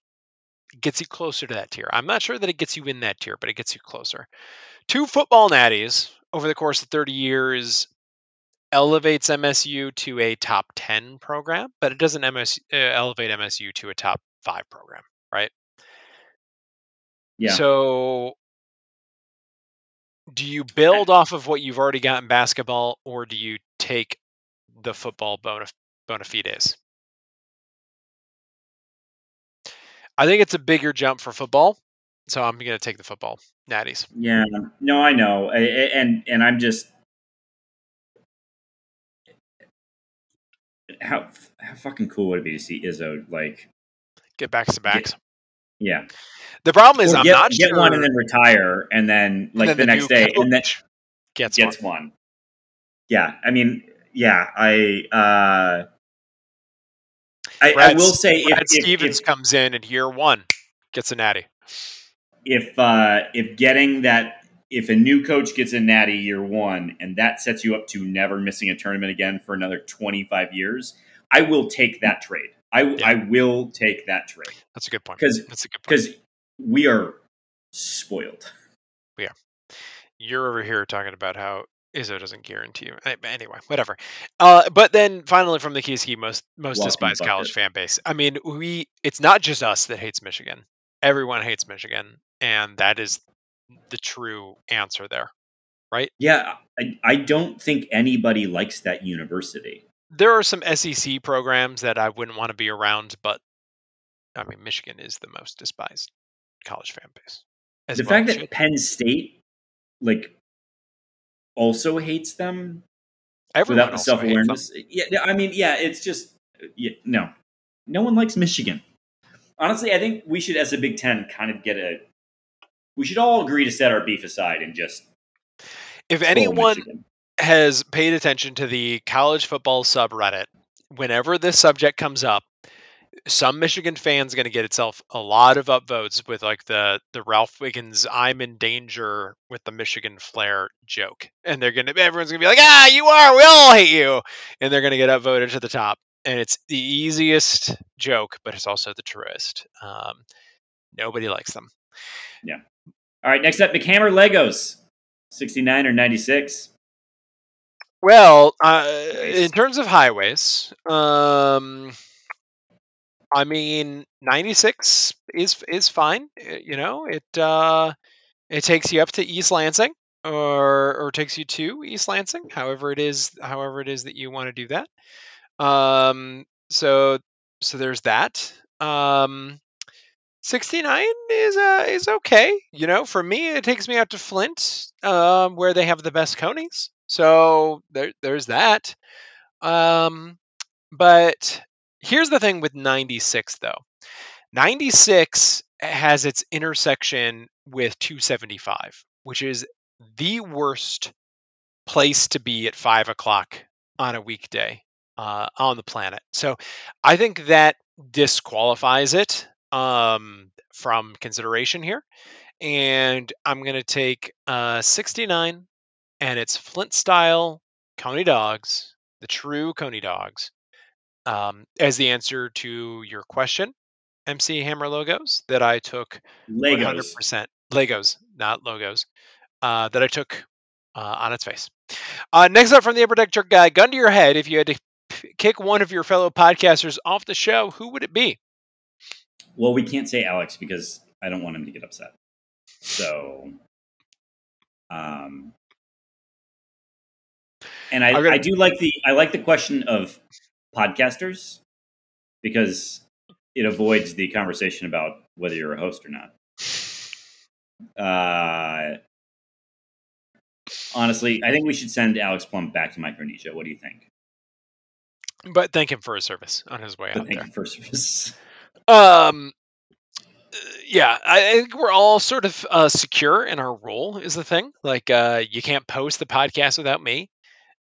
gets you closer to that tier i'm not sure that it gets you in that tier but it gets you closer two football natties over the course of 30 years elevates MSU to a top 10 program, but it doesn't MS, uh, elevate MSU to a top five program, right? Yeah. So, do you build off of what you've already got in basketball, or do you take the football bona, bona fides? I think it's a bigger jump for football, so I'm going to take the football natties. Yeah, no, I know, and and I'm just how how fucking cool would it be to see Izzo like get backs to backs? Yeah. The problem is, I'm get, not get sure. one and then retire, and then like and then the, the next day, and then gets gets one. one. Yeah, I mean, yeah, I uh, I, Brad, I will say Brad if, Stevens if, comes in and year one gets a natty. If uh, if getting that if a new coach gets a natty year one and that sets you up to never missing a tournament again for another 25 years, I will take that trade. I, yeah. I will take that trade. That's a good point. Because that's a good because we are spoiled. We are. You're over here talking about how Izzo doesn't guarantee you. Anyway, whatever. Uh, but then finally, from the Keys Key, most most Welcome despised bucket. college fan base. I mean, we it's not just us that hates Michigan. Everyone hates Michigan, and that is the true answer there, right? Yeah, I, I don't think anybody likes that university. There are some SEC programs that I wouldn't want to be around, but I mean, Michigan is the most despised college fan base. the fact that. Penn State, like, also hates them Everyone without the self awareness. Yeah, I mean, yeah, it's just yeah, no, no one likes Michigan. Honestly, I think we should, as a Big Ten, kind of get a we should all agree to set our beef aside and just. If anyone Michigan. has paid attention to the college football subreddit, whenever this subject comes up, some Michigan fans going to get itself a lot of upvotes with like the the Ralph Wiggum "I'm in danger" with the Michigan flair joke, and they're gonna everyone's gonna be like, "Ah, you are. We all hate you," and they're gonna get upvoted to the top. And it's the easiest joke, but it's also the truest. Um, nobody likes them. Yeah. All right, next up, McHammer Legos, 69 or 96. Well, uh, in terms of highways, um, I mean, 96 is is fine. You know, it uh, it takes you up to East Lansing, or or takes you to East Lansing, however it is, however it is that you want to do that. Um, so so there's that. Um, 69 is uh is okay. You know, for me, it takes me out to Flint, um, where they have the best conies. So there, there's that. Um, but here's the thing with 96 though. 96 has its intersection with 275, which is the worst place to be at five o'clock on a weekday uh, on the planet. So I think that disqualifies it um, from consideration here. And I'm going to take uh, 69, and it's Flint style Coney dogs, the true Coney dogs, um, as the answer to your question, MC Hammer logos that I took Legos. 100% Legos, not logos, uh, that I took uh, on its face. Uh, next up from the Upper Deck Jerk Guy, gun to your head. If you had to p- kick one of your fellow podcasters off the show, who would it be? Well, we can't say Alex because I don't want him to get upset. So, um, and I, gonna- I do like the I like the question of podcasters because it avoids the conversation about whether you're a host or not. Uh, honestly, I think we should send Alex Plum back to Micronesia. What do you think? But thank him for his service on his way But out thank there. you for service. Um, yeah, I think we're all sort of uh, secure in our role. Is the thing like uh, you can't post the podcast without me.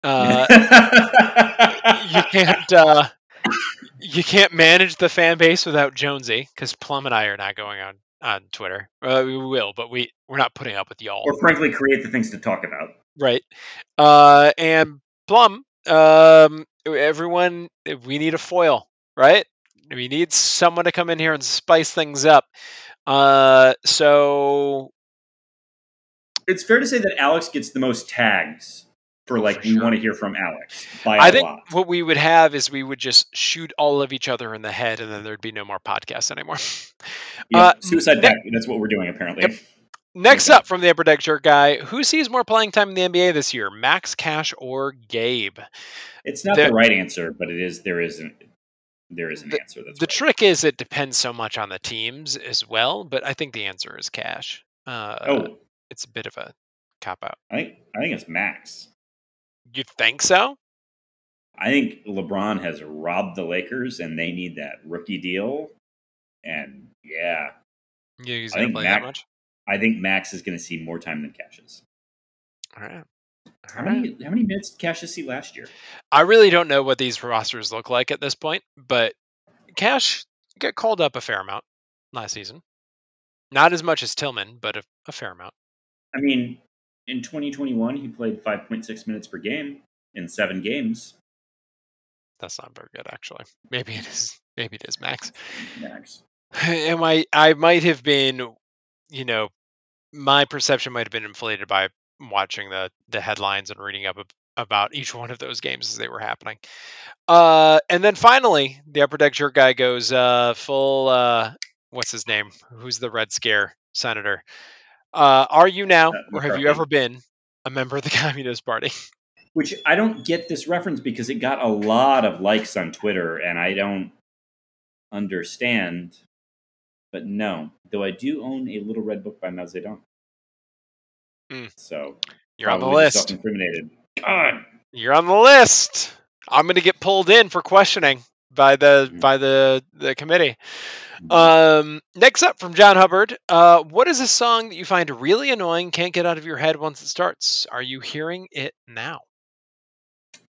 Uh, you can't uh, you can't manage the fan base without Jonesy because Plum and I are not going on on Twitter. Uh, we will, but we we're not putting up with y'all. or frankly, create the things to talk about. right? Uh, and Plum, um, everyone, we need a foil, right? We need someone to come in here and spice things up. Uh, so It's fair to say that Alex gets the most tags for like for we sure. want to hear from Alex by I think lot. what we would have is we would just shoot all of each other in the head, and then there'd be no more podcasts anymore. Yeah, uh, suicide pact. That's what we're doing apparently. Yep. Next Okay. up from the Upper Deck Shirt guy, who sees more playing time in the NBA this year, Max Cash or Gabe? It's not The- the right answer, but it is. There is an there is an answer. That's the right. trick is it depends so much on the teams as well, but I think the answer is Cash. Uh, Oh, it's a bit of a cop out. I think I think it's Max. You think so? I think LeBron has robbed the Lakers, and they need that rookie deal. And yeah, You he's I think play Mac- that much? I think Max is going to see more time than Cassius. All right. How All right. many how many minutes did Cassius see last year? I really don't know what these rosters look like at this point, but Cash got called up a fair amount last season. Not as much as Tillman, but a, a fair amount. I mean, in 2021, he played 5.6 minutes per game in seven games. That's not very good, actually. Maybe it is. Maybe it is Max. Max. Am I? I might have been, you know, my perception might have been inflated by watching the the headlines and reading up ab- about each one of those games as they were happening. Uh, and then finally, the upper deck jerk guy goes uh, full. Uh, what's his name? Who's the Red Scare senator? Uh, are you now, or have you ever been a member of the Communist Party? Which I don't get this reference because it got a lot of likes on Twitter, and I don't understand. But no, though I do own a little red book by Mao Zedong. Mm. So You're on the list. Self-incriminated. God. You're on the list. I'm going to get pulled in for questioning by the Mhm. by the the committee. Um, next up from John Hubbard, uh, what is a song that you find really annoying, can't get out of your head once it starts? Are you hearing it now?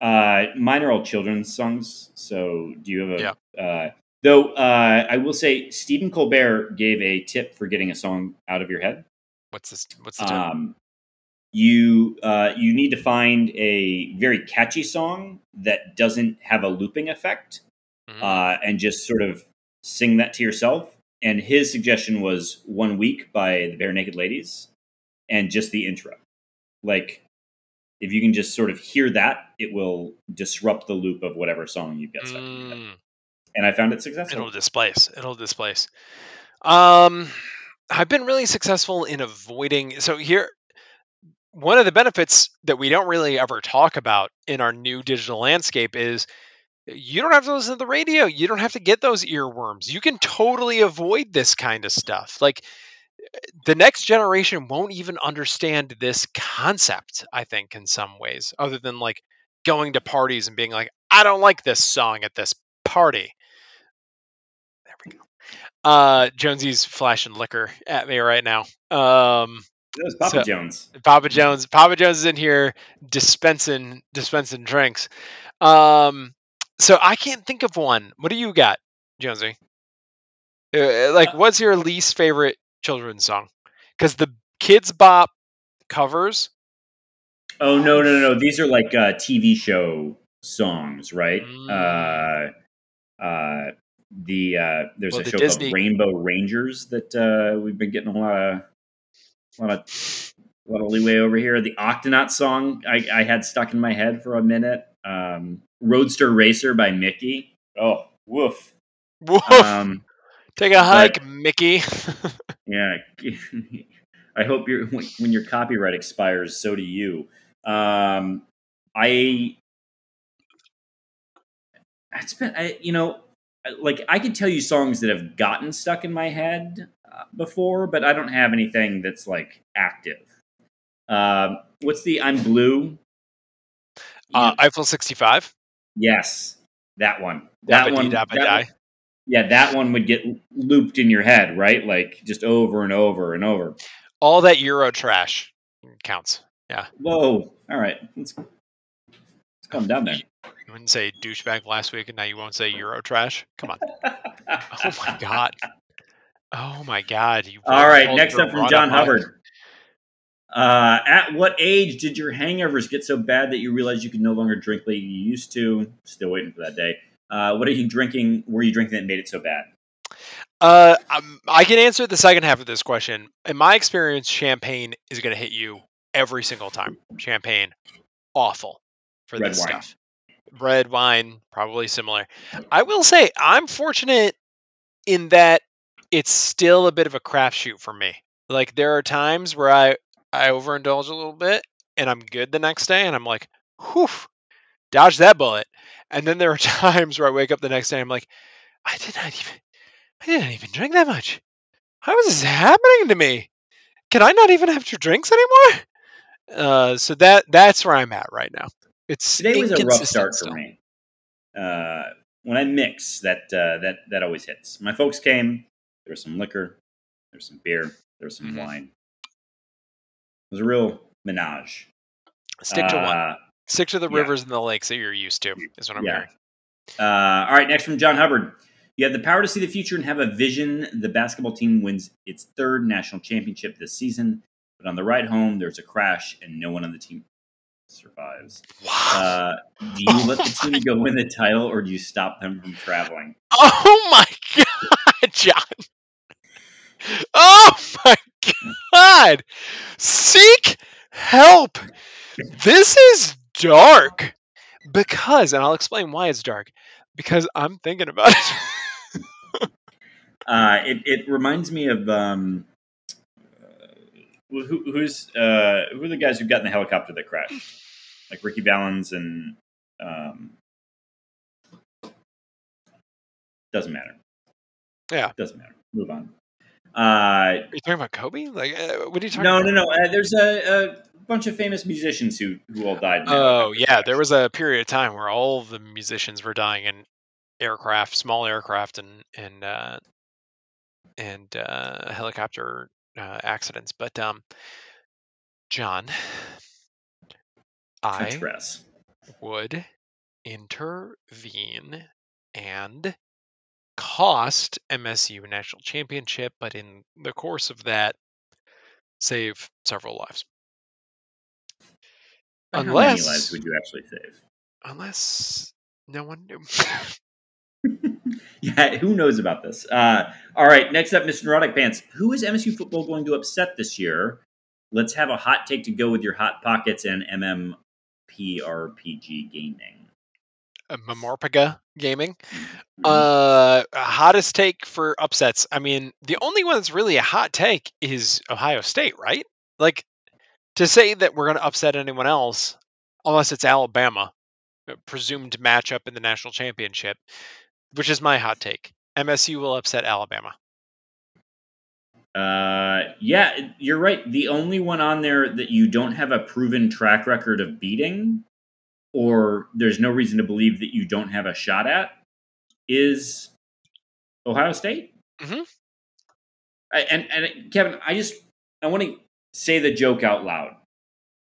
Uh, mine are all children's songs. So do you have a? Uh, though uh, I will say, Stephen Colbert gave a tip for getting a song out of your head. What's this? What's the tip? Um, you uh, you need to find a very catchy song that doesn't have a looping effect, Mhm. uh, and just sort of sing that to yourself. And his suggestion was "One Week" by the Barenaked Ladies, and just the intro. Like, if you can just sort of hear that, it will disrupt the loop of whatever song you've got stuck in. Mm, And I found it successful. it'll displace. It'll displace. Um, I've been really successful in avoiding. So here, one of the benefits that we don't really ever talk about in our new digital landscape is you don't have to listen to the radio. You don't have to get those earworms. You can totally avoid this kind of stuff. Like the next generation won't even understand this concept, I think, in some ways, other than like going to parties and being like, I don't like this song at this party. There we go. Uh, Jonesy's flashing liquor at me right now. Um, That was Papa So- Jones. Papa Jones. Papa Jones is in here dispensing dispensing drinks. Um, so I can't think of one. What do you got, Jonesy? Uh, like, what's your least favorite children's song? Because the Kidz Bop covers. Oh no no no! no. These are like uh, TV show songs, right? Mm. Uh, uh, the uh, there's Well, a the show Disney- called Rainbow Rangers that uh, we've been getting a lot of, a lot of, a lot of leeway over here. The Octonaut song I, I had stuck in my head for a minute. Um, Roadster Racer by Mickey. Oh woof. Woof! Um, Take a hike, Mickey. Yeah. I hope your when, when your copyright expires, so do you. Um, I. It's been, I, you know, like I could tell you songs that have gotten stuck in my head uh, before, but I don't have anything that's like active. Um, what's the "I'm Blue"? Uh, Eiffel 65. yes, that one. That one. dabba that die. one- yeah, that one would get looped in your head, right? Like just over and over and over. All that Euro trash counts. Yeah. Whoa. All right. Let's, let's calm down there. You wouldn't say douchebag last week, and now you won't say Euro trash. Come on. oh my god. Oh my god. You All right. Next up from John Hubbard. Uh, at what age did your hangovers get so bad that you realized you could no longer drink like you used to? Still waiting for that day. Uh, what are you drinking? Were you drinking that made it so bad? Uh, um, I can answer the second half of this question. In my experience, champagne is going to hit you every single time. Champagne, awful for Red this wine. stuff. Red wine, probably similar. I will say I'm fortunate in that it's still a bit of a crapshoot for me. Like there are times where I I overindulge a little bit and I'm good the next day, and I'm like, whew, dodge that bullet. And then there are times where I wake up the next day, and I'm like, I did not even, I didn't even drink that much. How is this happening to me? Can I not even have two drinks anymore? Uh, so that that's where I'm at right now. It's Today was a rough start for me. Uh, when I mix, that uh, that that always hits. My folks came. There was some liquor. There was some beer. There was some Mhm. wine. It was a real menage. Stick to one. Uh, Stick to the yeah. rivers and the lakes that you're used to. Is what I'm Yeah. hearing. Uh, all right, next from John Hubbard. You have the power to see the future and have a vision. The basketball team wins its third national championship this season, but on the ride home, there's a crash and no one on the team survives. Wow. Uh, do you let the team go win the title or do you stop them from traveling? oh my god, John. Oh my god. Seek help. This is dark. Because, and I'll explain why it's dark. Because I'm thinking about it. Uh, it, it reminds me of um, who, who's uh, who are the guys who got in the helicopter that crashed, like Ricky Valens and um, doesn't matter. Yeah. doesn't matter. Move on. Uh, Are you talking about Kobe? Like, uh, what are you talking no, about? no, no. Uh, there's a, a bunch of famous musicians who who all died. Oh yeah, there was a period of time where all the musicians were dying in aircraft, small aircraft, and and uh, and uh, helicopter uh, accidents. But um, John, I would intervene and cost MSU national championship, but in the course of that, save several lives. How many lives Unless, would you actually save? unless no one knew. Yeah, who knows about this? Uh, all right, next up, Mr. Neurotic Pants. Who is MSU football going to upset this year? Let's have a hot take to go with your hot pockets and MMPRPG gaming. uh, Mamorpaga Gaming. Mhm. Uh, hottest take for upsets. I mean, the only one that's really a hot take is Ohio State, right? Like to say that we're going to upset anyone else, unless it's Alabama, a presumed matchup in the national championship, which is my hot take. MSU will upset Alabama. Uh, yeah, you're right. The only one on there that you don't have a proven track record of beating, or there's no reason to believe that you don't have a shot at, is Ohio State. Mhm. I, and and Kevin, I just I want to say the joke out loud.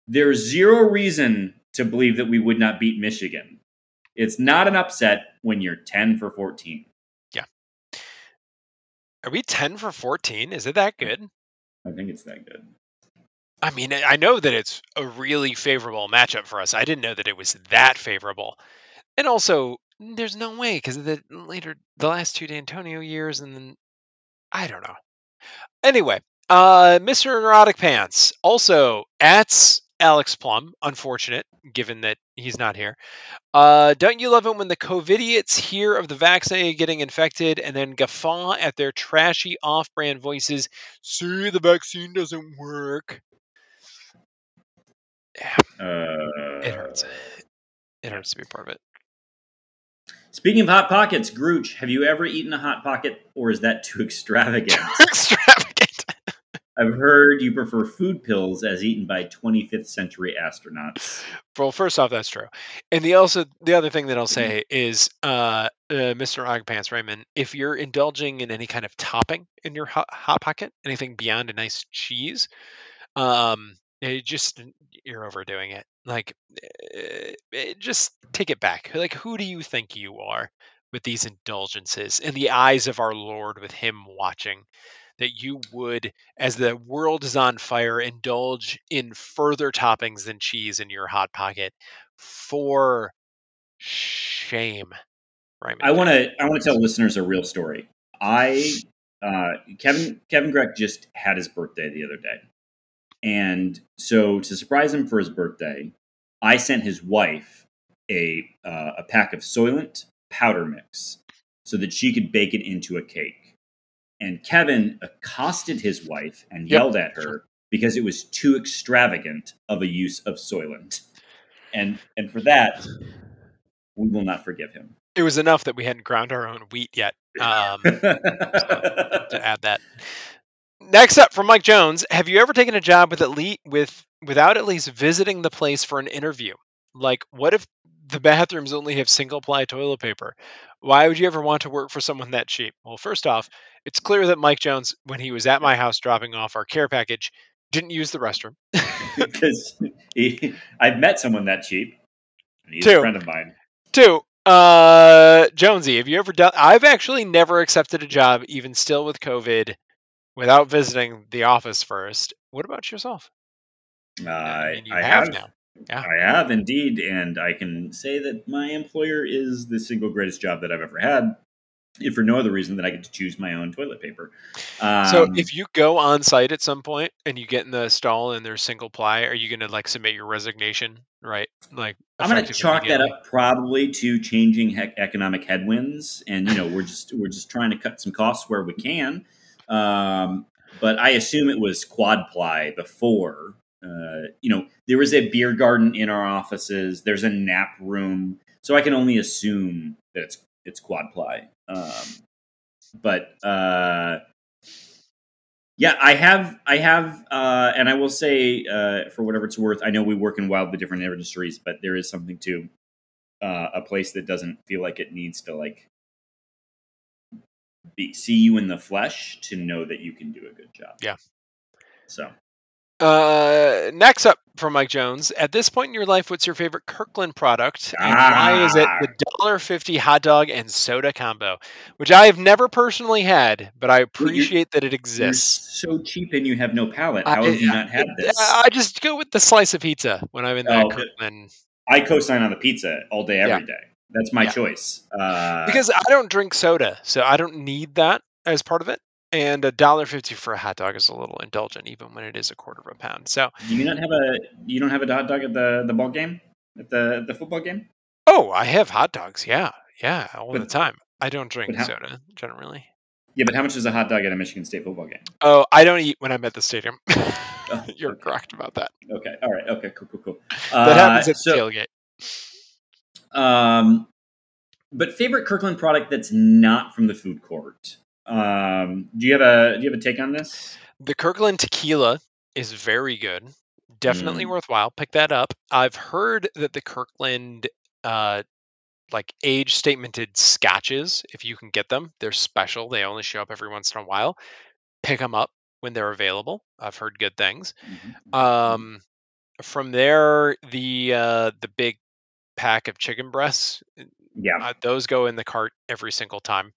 There's zero reason to believe that we would not beat Michigan. It's not an upset when you're ten for fourteen. Yeah. Are we 10 for 14? Is it that good? I think it's that good. I mean, I know that it's a really favorable matchup for us. I didn't know that it was that favorable. And also, there's no way because the later the last two Dantonio years, and then I don't know. Anyway, uh, Mr. Neurotic Pants also at Alex Plum. Unfortunate, given that he's not here. Uh, don't you love it when the COVIDiots hear of the vaccinated getting infected and then guffaw at their trashy off-brand voices? See, the vaccine doesn't work. Yeah, Uh, it hurts. It hurts to be part of it. Speaking of hot pockets, Grooch, have you ever eaten a hot pocket, or is that too extravagant? Extravagant. I've heard you prefer food pills as eaten by 25th century astronauts. Well, first off, that's true. And the also the other thing that I'll Mm-hmm. say is, uh, uh, Mr. Ogpants Raymond, if you're indulging in any kind of topping in your hot, hot pocket, anything beyond a nice cheese, um, it just you're overdoing it. Like, eh, eh, just take it back. Like, who do you think you are with these indulgences in the eyes of our Lord, with Him watching? That you would, as the world is on fire, indulge in further toppings than cheese in your hot pocket. For shame, Raymond. I want to I want to tell listeners a real story. I uh, Kevin Kevin Greck just had his birthday the other day, and so to surprise him for his birthday, I sent his wife a uh, a pack of Soylent powder mix so that she could bake it into a cake. And Kevin accosted his wife and Yep, yelled at her because it was too extravagant of a use of Soylent, and and for that we will not forgive him. It was enough that we hadn't ground our own wheat yet. Um, to add that. Next up from Mike Jones, have you ever taken a job with at least with without at least visiting the place for an interview? Like, what if the bathrooms only have single ply toilet paper? Why would you ever want to work for someone that cheap? Well, first off, it's clear that Mike Jones, when he was at my house dropping off our care package, didn't use the restroom. because he, I've met someone that cheap. He's Two. a friend of mine. Two, uh, Jonesy, have you ever done? I've actually never accepted a job, even still with COVID, without visiting the office first. What about yourself? Uh, I mean, you I have have now. Yeah. I have indeed, and I can say that my employer is the single greatest job that I've ever had. If for no other reason than I get to choose my own toilet paper. Um, So if you go on site at some point and you get in the stall and there's single ply, are you going to like submit your resignation? Right. Like I'm going to chalk that up probably to changing hec- economic headwinds, and you know we're just we're just trying to cut some costs where we can. Um, but I assume it was quad ply before. Uh, you know, there was a beer garden in our offices. There's a nap room, so I can only assume that it's it's quad ply. Um, but uh, yeah, I have, I have, uh, and I will say, uh, for whatever it's worth, I know we work in wildly different industries, but there is something to uh, a place that doesn't feel like it needs to like be, see you in the flesh to know that you can do a good job. Yeah. So Uh, next up from Mike Jones. At this point in your life, what's your favorite Kirkland product, and why is it the dollar fifty hot dog and soda combo, which I have never personally had, but I appreciate that it you're exists. so cheap and you have no palate. I- How have you not had this? I just go with the slice of pizza when I'm in that Oh, good. Kirkland I co-sign on the pizza all day, every day. That's my Yeah. choice. Uh, because I don't drink soda, so I don't need that as part of it. And a dollar fifty for a hot dog is a little indulgent, even when it is a quarter of a pound. So, do you not have a you don't have a hot dog at the the ball game at the the football game? oh, I have hot dogs. Yeah, yeah, all the time. I don't drink how- soda generally. Yeah, but how much is a hot dog at a Michigan State football game? Oh, I don't eat when I'm at the stadium. You're correct about that. Okay, all right, okay, cool, cool, cool. That happens Uh, at the so, tailgate. Um, but favorite Kirkland product that's not from the food court. Um, do you have a do you have a take on this? The Kirkland tequila is very good. Definitely Mm. worthwhile. Pick that up. I've heard that the Kirkland uh like age statemented scotches, if you can get them, they're special. They only show up every once in a while. Pick them up when they're available. I've heard good things. Mm-hmm. Um from there the uh the big pack of chicken breasts yeah, uh, those go in the cart every single time.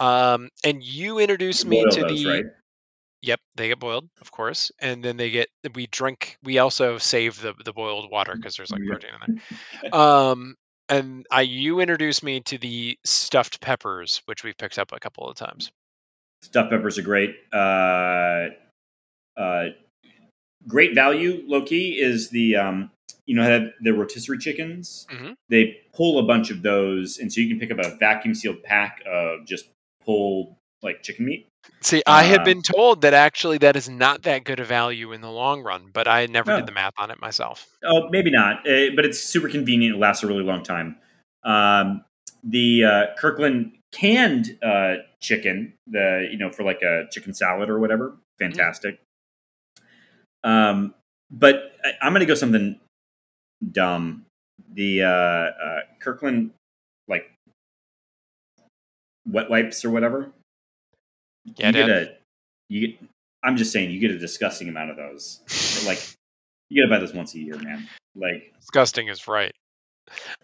Um, and you introduced You me to those, the right? Yep, they get boiled, of course, and then they get we drink. We also save the the boiled water because there's like Yeah. protein in there. Um, and I you introduced me to the stuffed peppers, which we've picked up a couple of times. Stuffed peppers are great. Uh, uh, great value, low key, is the um, you know how the rotisserie chickens. Mhm. They pull a bunch of those, and so you can pick up a vacuum sealed pack of just pulled like chicken meat. See, I had Uh, been told that actually that is not that good a value in the long run, but I never No. did the math on it myself. Oh, maybe not, uh, but it's super convenient. It lasts a really long time. Um, the uh, Kirkland canned uh, chicken, the you know for like a chicken salad or whatever, fantastic. Um, but I, I'm going to go something dumb. The uh, uh, Kirkland like wet wipes or whatever. Yeah, you get a you get. I'm just saying you get a disgusting amount of those. like you to buy this once a year, man. Like Disgusting is right.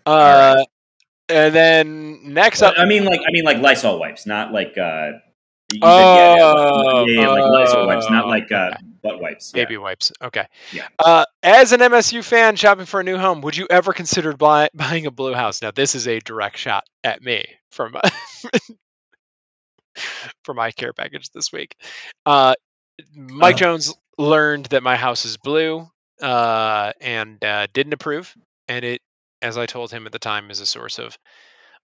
Uh, right. and then next up, I mean, like I mean, like Lysol wipes, not like. uh you said, Oh, yeah, yeah, like Lysol wipes, not oh, like uh, butt wipes. Baby wipes. Okay. Yeah. Uh, as an MSU fan shopping for a new home, would you ever consider buy, buying a blue house? Now, this is a direct shot at me from for my care package this week. Uh, Mike Oh. Jones learned that my house is blue uh, and uh, didn't approve, and it, as I told him at the time, is a source of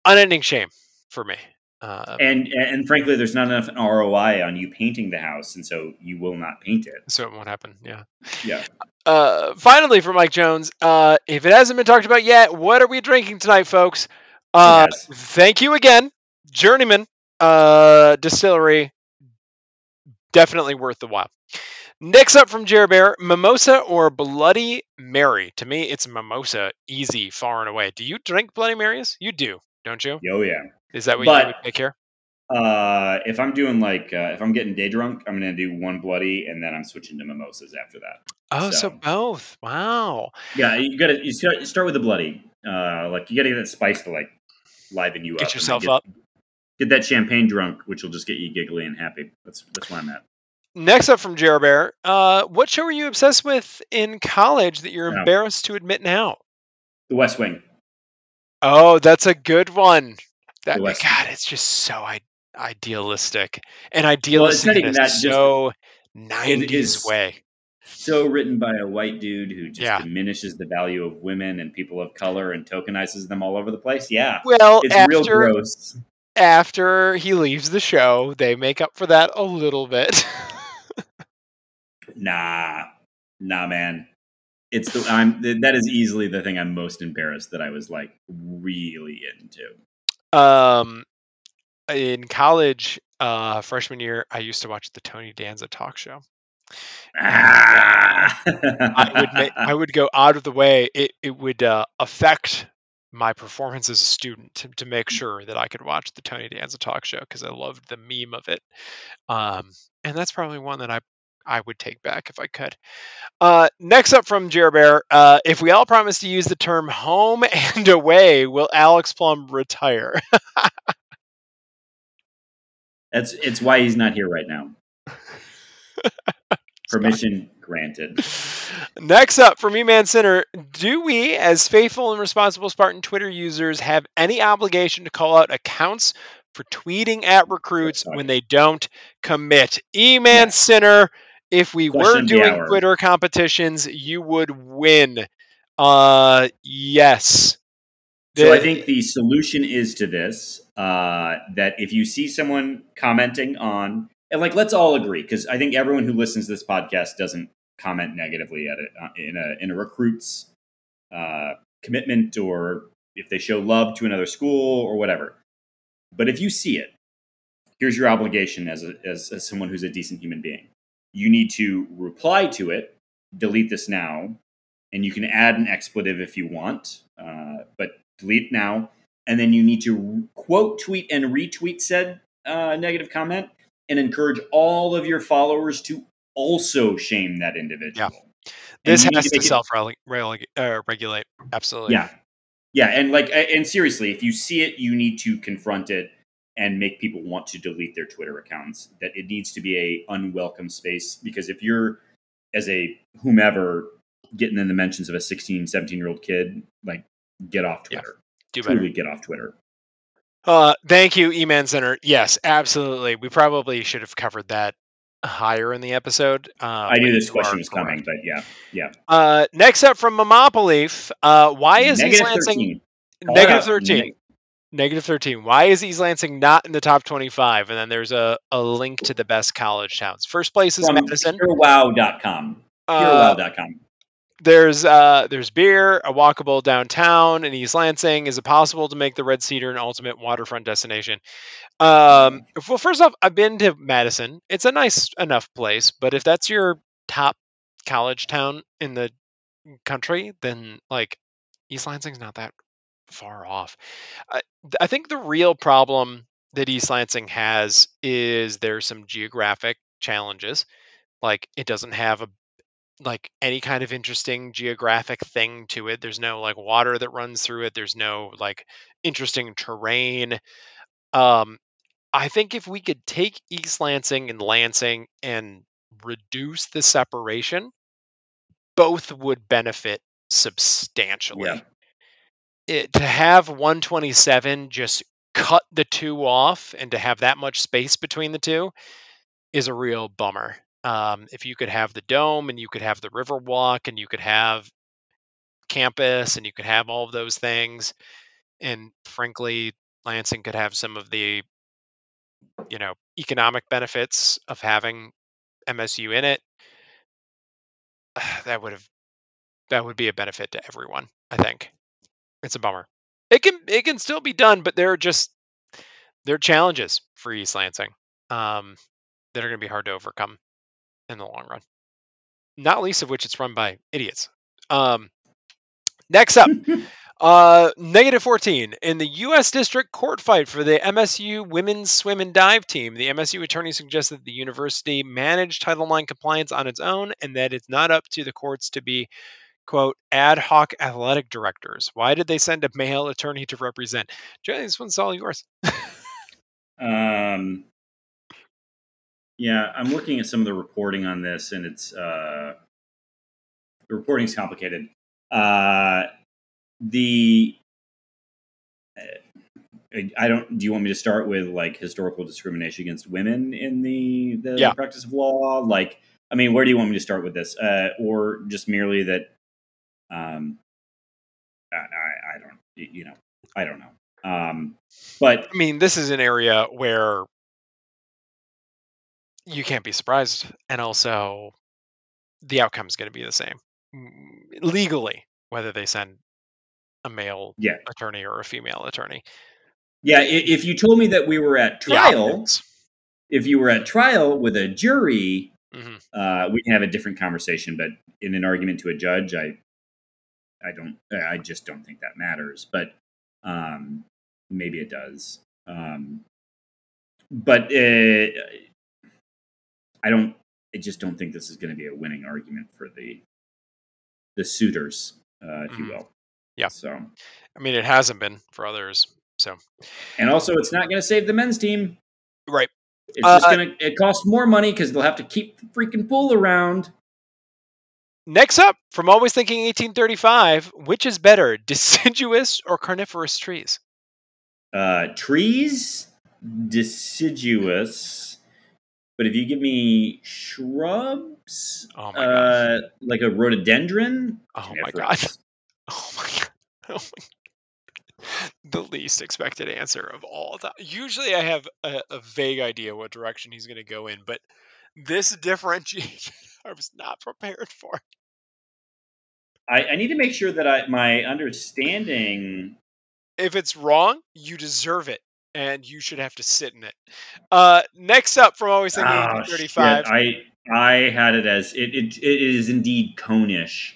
unending shame for me. Uh, And and frankly, there's not enough ROI on you painting the house, and so you will not paint it. so it won't happen. Yeah. Yeah. Uh, finally, for Mike Jones, uh, if it hasn't been talked about yet, what are we drinking tonight, folks? Uh, Yes. Thank you again, Journeyman uh, Distillery. Definitely worth the while. Next up from Jer Bear, Mimosa or Bloody Mary? To me, it's Mimosa, easy, far and away. Do you drink Bloody Marys? You do, don't you? Oh yeah. Is that what But- you would take here? Uh, if I'm doing like uh, if I'm getting day drunk, I'm gonna do one bloody, and then I'm switching to mimosas after that. Oh, so, so- both. Wow. Yeah, you gotta you start, start with the bloody. Uh, like you gotta get that spice to like liven you up. Get yourself get, up. Get that champagne drunk, which will just get you giggly and happy. That's that's where I'm at. Next up from Jer Bear, uh, what show were you obsessed with in college that you're Yeah. embarrassed to admit now? The West Wing. Oh, that's a good one. That West eh, God, it's just so I- idealistic and Well, idealistic it's not in even that, so '90s way. So written by a white dude who just Yeah. diminishes the value of women and people of color and tokenizes them all over the place. Yeah, Well, it's real gross. after he leaves the show, they make up for that a little bit. Nah, nah, man. It's the I'm that is easily the thing I'm most embarrassed that I was like really into. Um, in college, uh, freshman year, I used to watch the Tony Danza talk show. Ah! I would ma- I would go out of the way. It it would uh, affect my performance as a student to, to make sure that I could watch the Tony Danza talk show because I loved the meme of it. Um, and that's probably one that I I would take back if I could. Uh, next up from Jer Bear, uh, if we all promise to use the term home and away, will Alex Plum retire? That's it's why he's not here right now. Permission granted. Next up from Me Man Center, do we, as faithful and responsible Spartan Twitter users, have any obligation to call out accounts for tweeting at recruits when they don't commit? E Man Yes. Center, if we Question were doing. Twitter competitions, you would win. Uh, yes. So I think the solution is to this uh, that if you see someone commenting on, and like, let's all agree, because I think everyone who listens to this podcast doesn't comment negatively at it uh, in a in a recruit's uh, commitment or if they show love to another school or whatever. But if you see it, here's your obligation as a, as, as someone who's a decent human being. You need to reply to it, delete this now, and you can add an expletive if you want, uh, but delete now. And then you need to quote, tweet, and retweet said uh, negative comment and encourage all of your followers to also shame that individual. And this has to it- self uh, regulate. Absolutely. yeah. Yeah. And like, and seriously, if you see it, you need to confront it and make people want to delete their Twitter accounts. That it needs to be a unwelcome space because if you're, as a whomever, getting in the mentions of a 16, 17 year old kid, like, get off Yeah. Twitter. Do better. Truly get off Twitter. Uh, thank you, E-Man Center. Yes, absolutely. We probably should have covered that higher in the episode. Uh, I knew this question are was coming, but yeah, yeah. Uh, next up from Mamopoleaf, uh, why is East Negative Lansing 13. Uh, thirteen? neg- Negative thirteen. Why is East Lansing not in the top twenty-five? And then there's a, a link to the best college towns. First place is From Madison. purewow.com. Uh, there's uh, there's beer, a walkable downtown in East Lansing. Is it possible to make the Red Cedar an ultimate waterfront destination? Um, well, first off, I've been to Madison. It's a nice enough place, but if that's your top college town in the country, then like East Lansing's not that far off. I, I think the real problem that East Lansing has is there's some geographic challenges. Like it doesn't have a like any kind of interesting geographic thing to it. There's no like water that runs through it. There's no like interesting terrain. Um, I think if we could take East Lansing and Lansing and reduce the separation, both would benefit substantially. Yeah. It, to have 127 just cut the two off and to have that much space between the two is a real bummer. Um, if you could have the dome and you could have the river walk and you could have campus and you could have all of those things and frankly lansing could have some of the you know economic benefits of having msu in it that would have that would be a benefit to everyone i think it's a bummer it can it can still be done but there are just there are challenges for east lansing um, that are going to be hard to overcome in the long run. Not least of which it's run by idiots. Um, next up, uh, negative 14. In the U.S. District Court fight for the MSU women's swim and dive team, the MSU attorney suggested that the university manage Title IX compliance on its own and that it's not up to the courts to be, quote, ad hoc athletic directors. Why did they send a male attorney to represent? Johnny, this one's all yours. um, yeah, I'm looking at some of the reporting on this, and it's uh, the reporting's complicated. Uh, the uh, I don't. Do you want me to start with like historical discrimination against women in the the Yeah. practice of law? Like, I mean, where do you want me to start with this, uh, or just merely that? Um, I, I, I don't. You know, I don't know. Um, but I mean, this is an area where you can't be surprised, and also the outcome is going to be the same legally, whether they send a male yeah, attorney or a female attorney. yeah. If you told me that we were at trial, optics. if you were at trial with a jury, Mhm. uh, we can have a different conversation. But in an argument to a judge, I, I don't, I just don't think that matters. But um, maybe it does. Um, but uh, I don't. I just don't think this is going to be a winning argument for the the suitors, uh, if you Mhm. will. Yeah. So, I mean, it hasn't been for others. So, and also, it's not going to save the men's team. right. It's just Uh, going to. It costs more money because they'll have to keep the freaking pool around. Next up, from Always Thinking 1835, which is better, deciduous or carnivorous trees? Uh, trees, deciduous. But if you give me shrubs, Oh my uh, like a rhododendron, Oh my god. Oh my god. Oh my the least expected answer of all time. Usually I have a, a vague idea what direction he's going to go in, but this differentiation I was not prepared for. I, I need to make sure that I my understanding. If it's wrong, you deserve it and you should have to sit in it. Uh next up from always thinking Oh, shit. I I had it as it it, it is indeed conish.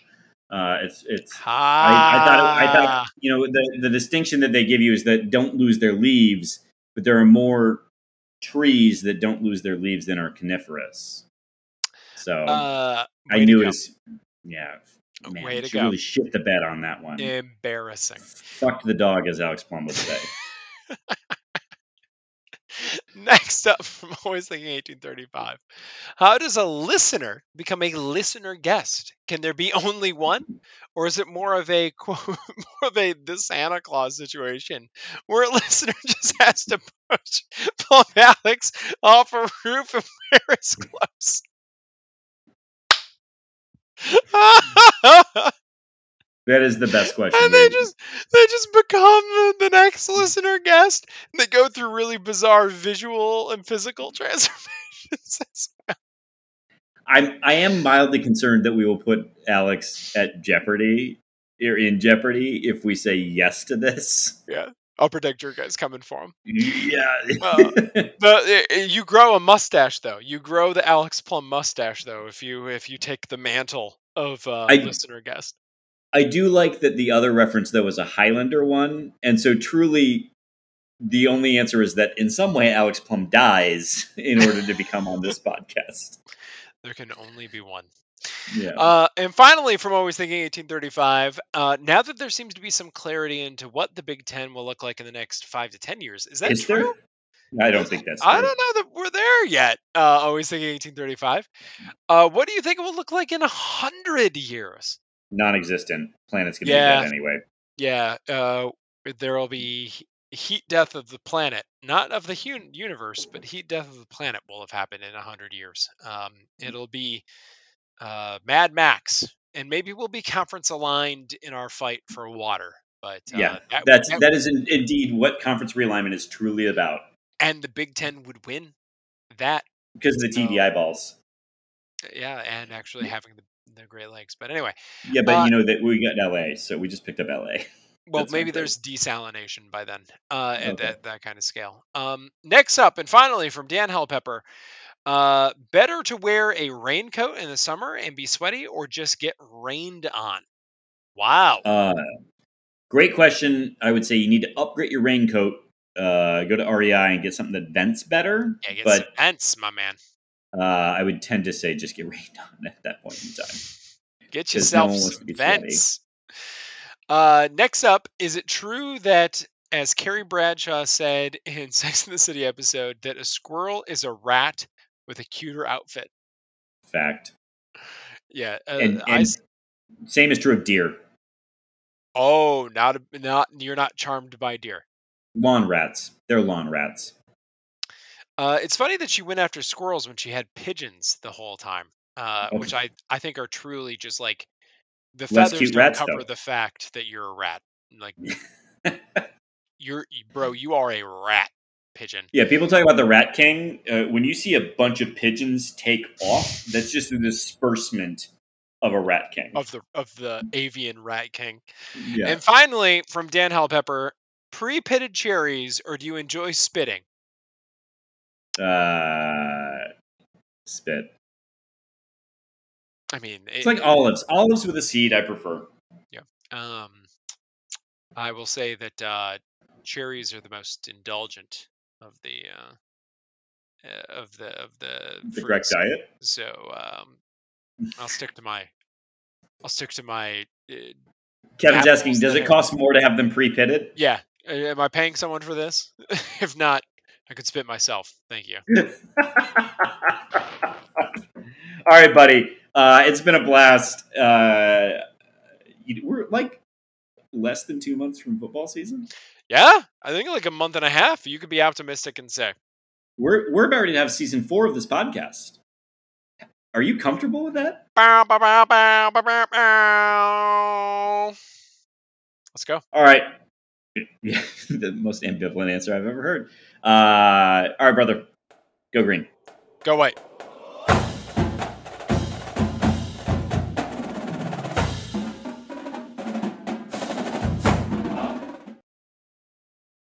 Uh, it's it's. I, I thought it, I Ah. thought you know the the distinction that they give you is that don't lose their leaves, but there are more trees that don't lose their leaves than are coniferous. So uh, I knew it was. Yeah, man, Way to go. really shit the bed on that one. Embarrassing. Fucked the dog, as Alex Plum would say. Next up from Always Thinking 1835. How does a listener become a listener guest? Can there be only one? Or is it more of a quote, more of a the Santa Claus situation where a listener just has to push Plum Alex off a roof of Paris Close? That is the best question. and they just they just become the, the next listener guest. And They go through really bizarre visual and physical transformations. as well. I'm I am mildly concerned that we will put Alex at jeopardy or in jeopardy if we say yes to this. yeah, I'll predict your guys coming for him. Yeah. Uh, But uh, you grow a mustache though. You grow the Alex Plum mustache though. If you if you take the mantle of uh, I- listener guest. I do like that the other reference though was a Highlander one, and so truly, the only answer is that in some way Alex Plum dies in order to become on this podcast. There can only be one. Yeah. Uh, and finally, from Always Thinking 1835, uh, now that there seems to be some clarity into what the Big Ten will look like in the next five to ten years, is that is true? there? I don't think that's. True. I don't know that we're there yet. Uh, Always Thinking 1835. Uh, what do you think it will look like in a hundred years? Non-existent. Planet's gonna Yeah. be dead anyway. Yeah, uh, there will be heat death of the planet, not of the hun- universe, but heat death of the planet will have happened in a hundred years. Um, it'll be uh, Mad Max, and maybe we'll be conference aligned in our fight for water. But uh, Yeah, that, That's that- that is in, indeed what conference realignment is truly about and the Big Ten would win that. because of the TV Oh. eyeballs. Yeah, and actually having the, the Great Lakes. But anyway, Yeah, but Uh, you know that we got LA, so we just picked up LA. Well, That's maybe there's desalination by then uh, at Okay. that, that kind of scale. Um, next up, and finally from Dan Hellpepper, uh, better to wear a raincoat in the summer and be sweaty or just get rained on? Wow. Uh, great question. I would say you need to upgrade your raincoat. Uh, go to REI and get something that vents better. yeah, get but vents, my man. uh, I would tend to say just get rained on at that point in time. Get no yourself one wants some to be sweaty. vents. Uh, next up, is it true that, as Carrie Bradshaw said in Sex and the City episode, that a squirrel is a rat with a cuter outfit? Fact. Yeah, uh, And, and s- same is true of deer. Oh, not a, not you're not charmed by deer. Lawn rats. They're lawn rats. Uh, it's funny that she went after squirrels when she had pigeons the whole time, uh, Oh. which I I think are truly just like the Less feathers don't rats, cover though. the fact that you're a rat. Like you're bro, you are a rat pigeon. Yeah, people talk about the Rat King. Uh, when you see a bunch of pigeons take off, that's just the disbursement of a Rat King. of the of the avian rat king. yeah. And finally, from Dan Halpepper, pre-pitted cherries, or do you enjoy spitting? uh, spit. I mean, It's like olives. Olives with a seed, I prefer. Yeah. Um, I will say that uh, cherries are the most indulgent of the uh, uh, of the of the The correct diet. So um, I'll stick to my I'll stick to my uh, Kevin's asking, does it cost more to have them pre-pitted? yeah. Uh, Am I paying someone for this? if not, I could spit myself. Thank you. All right, buddy. Uh, it's been a blast. Uh, we're like less than two months from football season. Yeah, I think like a month and a half. You could be optimistic and say, We're we're about to have season four of this podcast. Are you comfortable with that? bow, bow, bow. Let's go. All right. Yeah, the most ambivalent answer I've ever heard. Uh, all right, brother. Go green. Go white.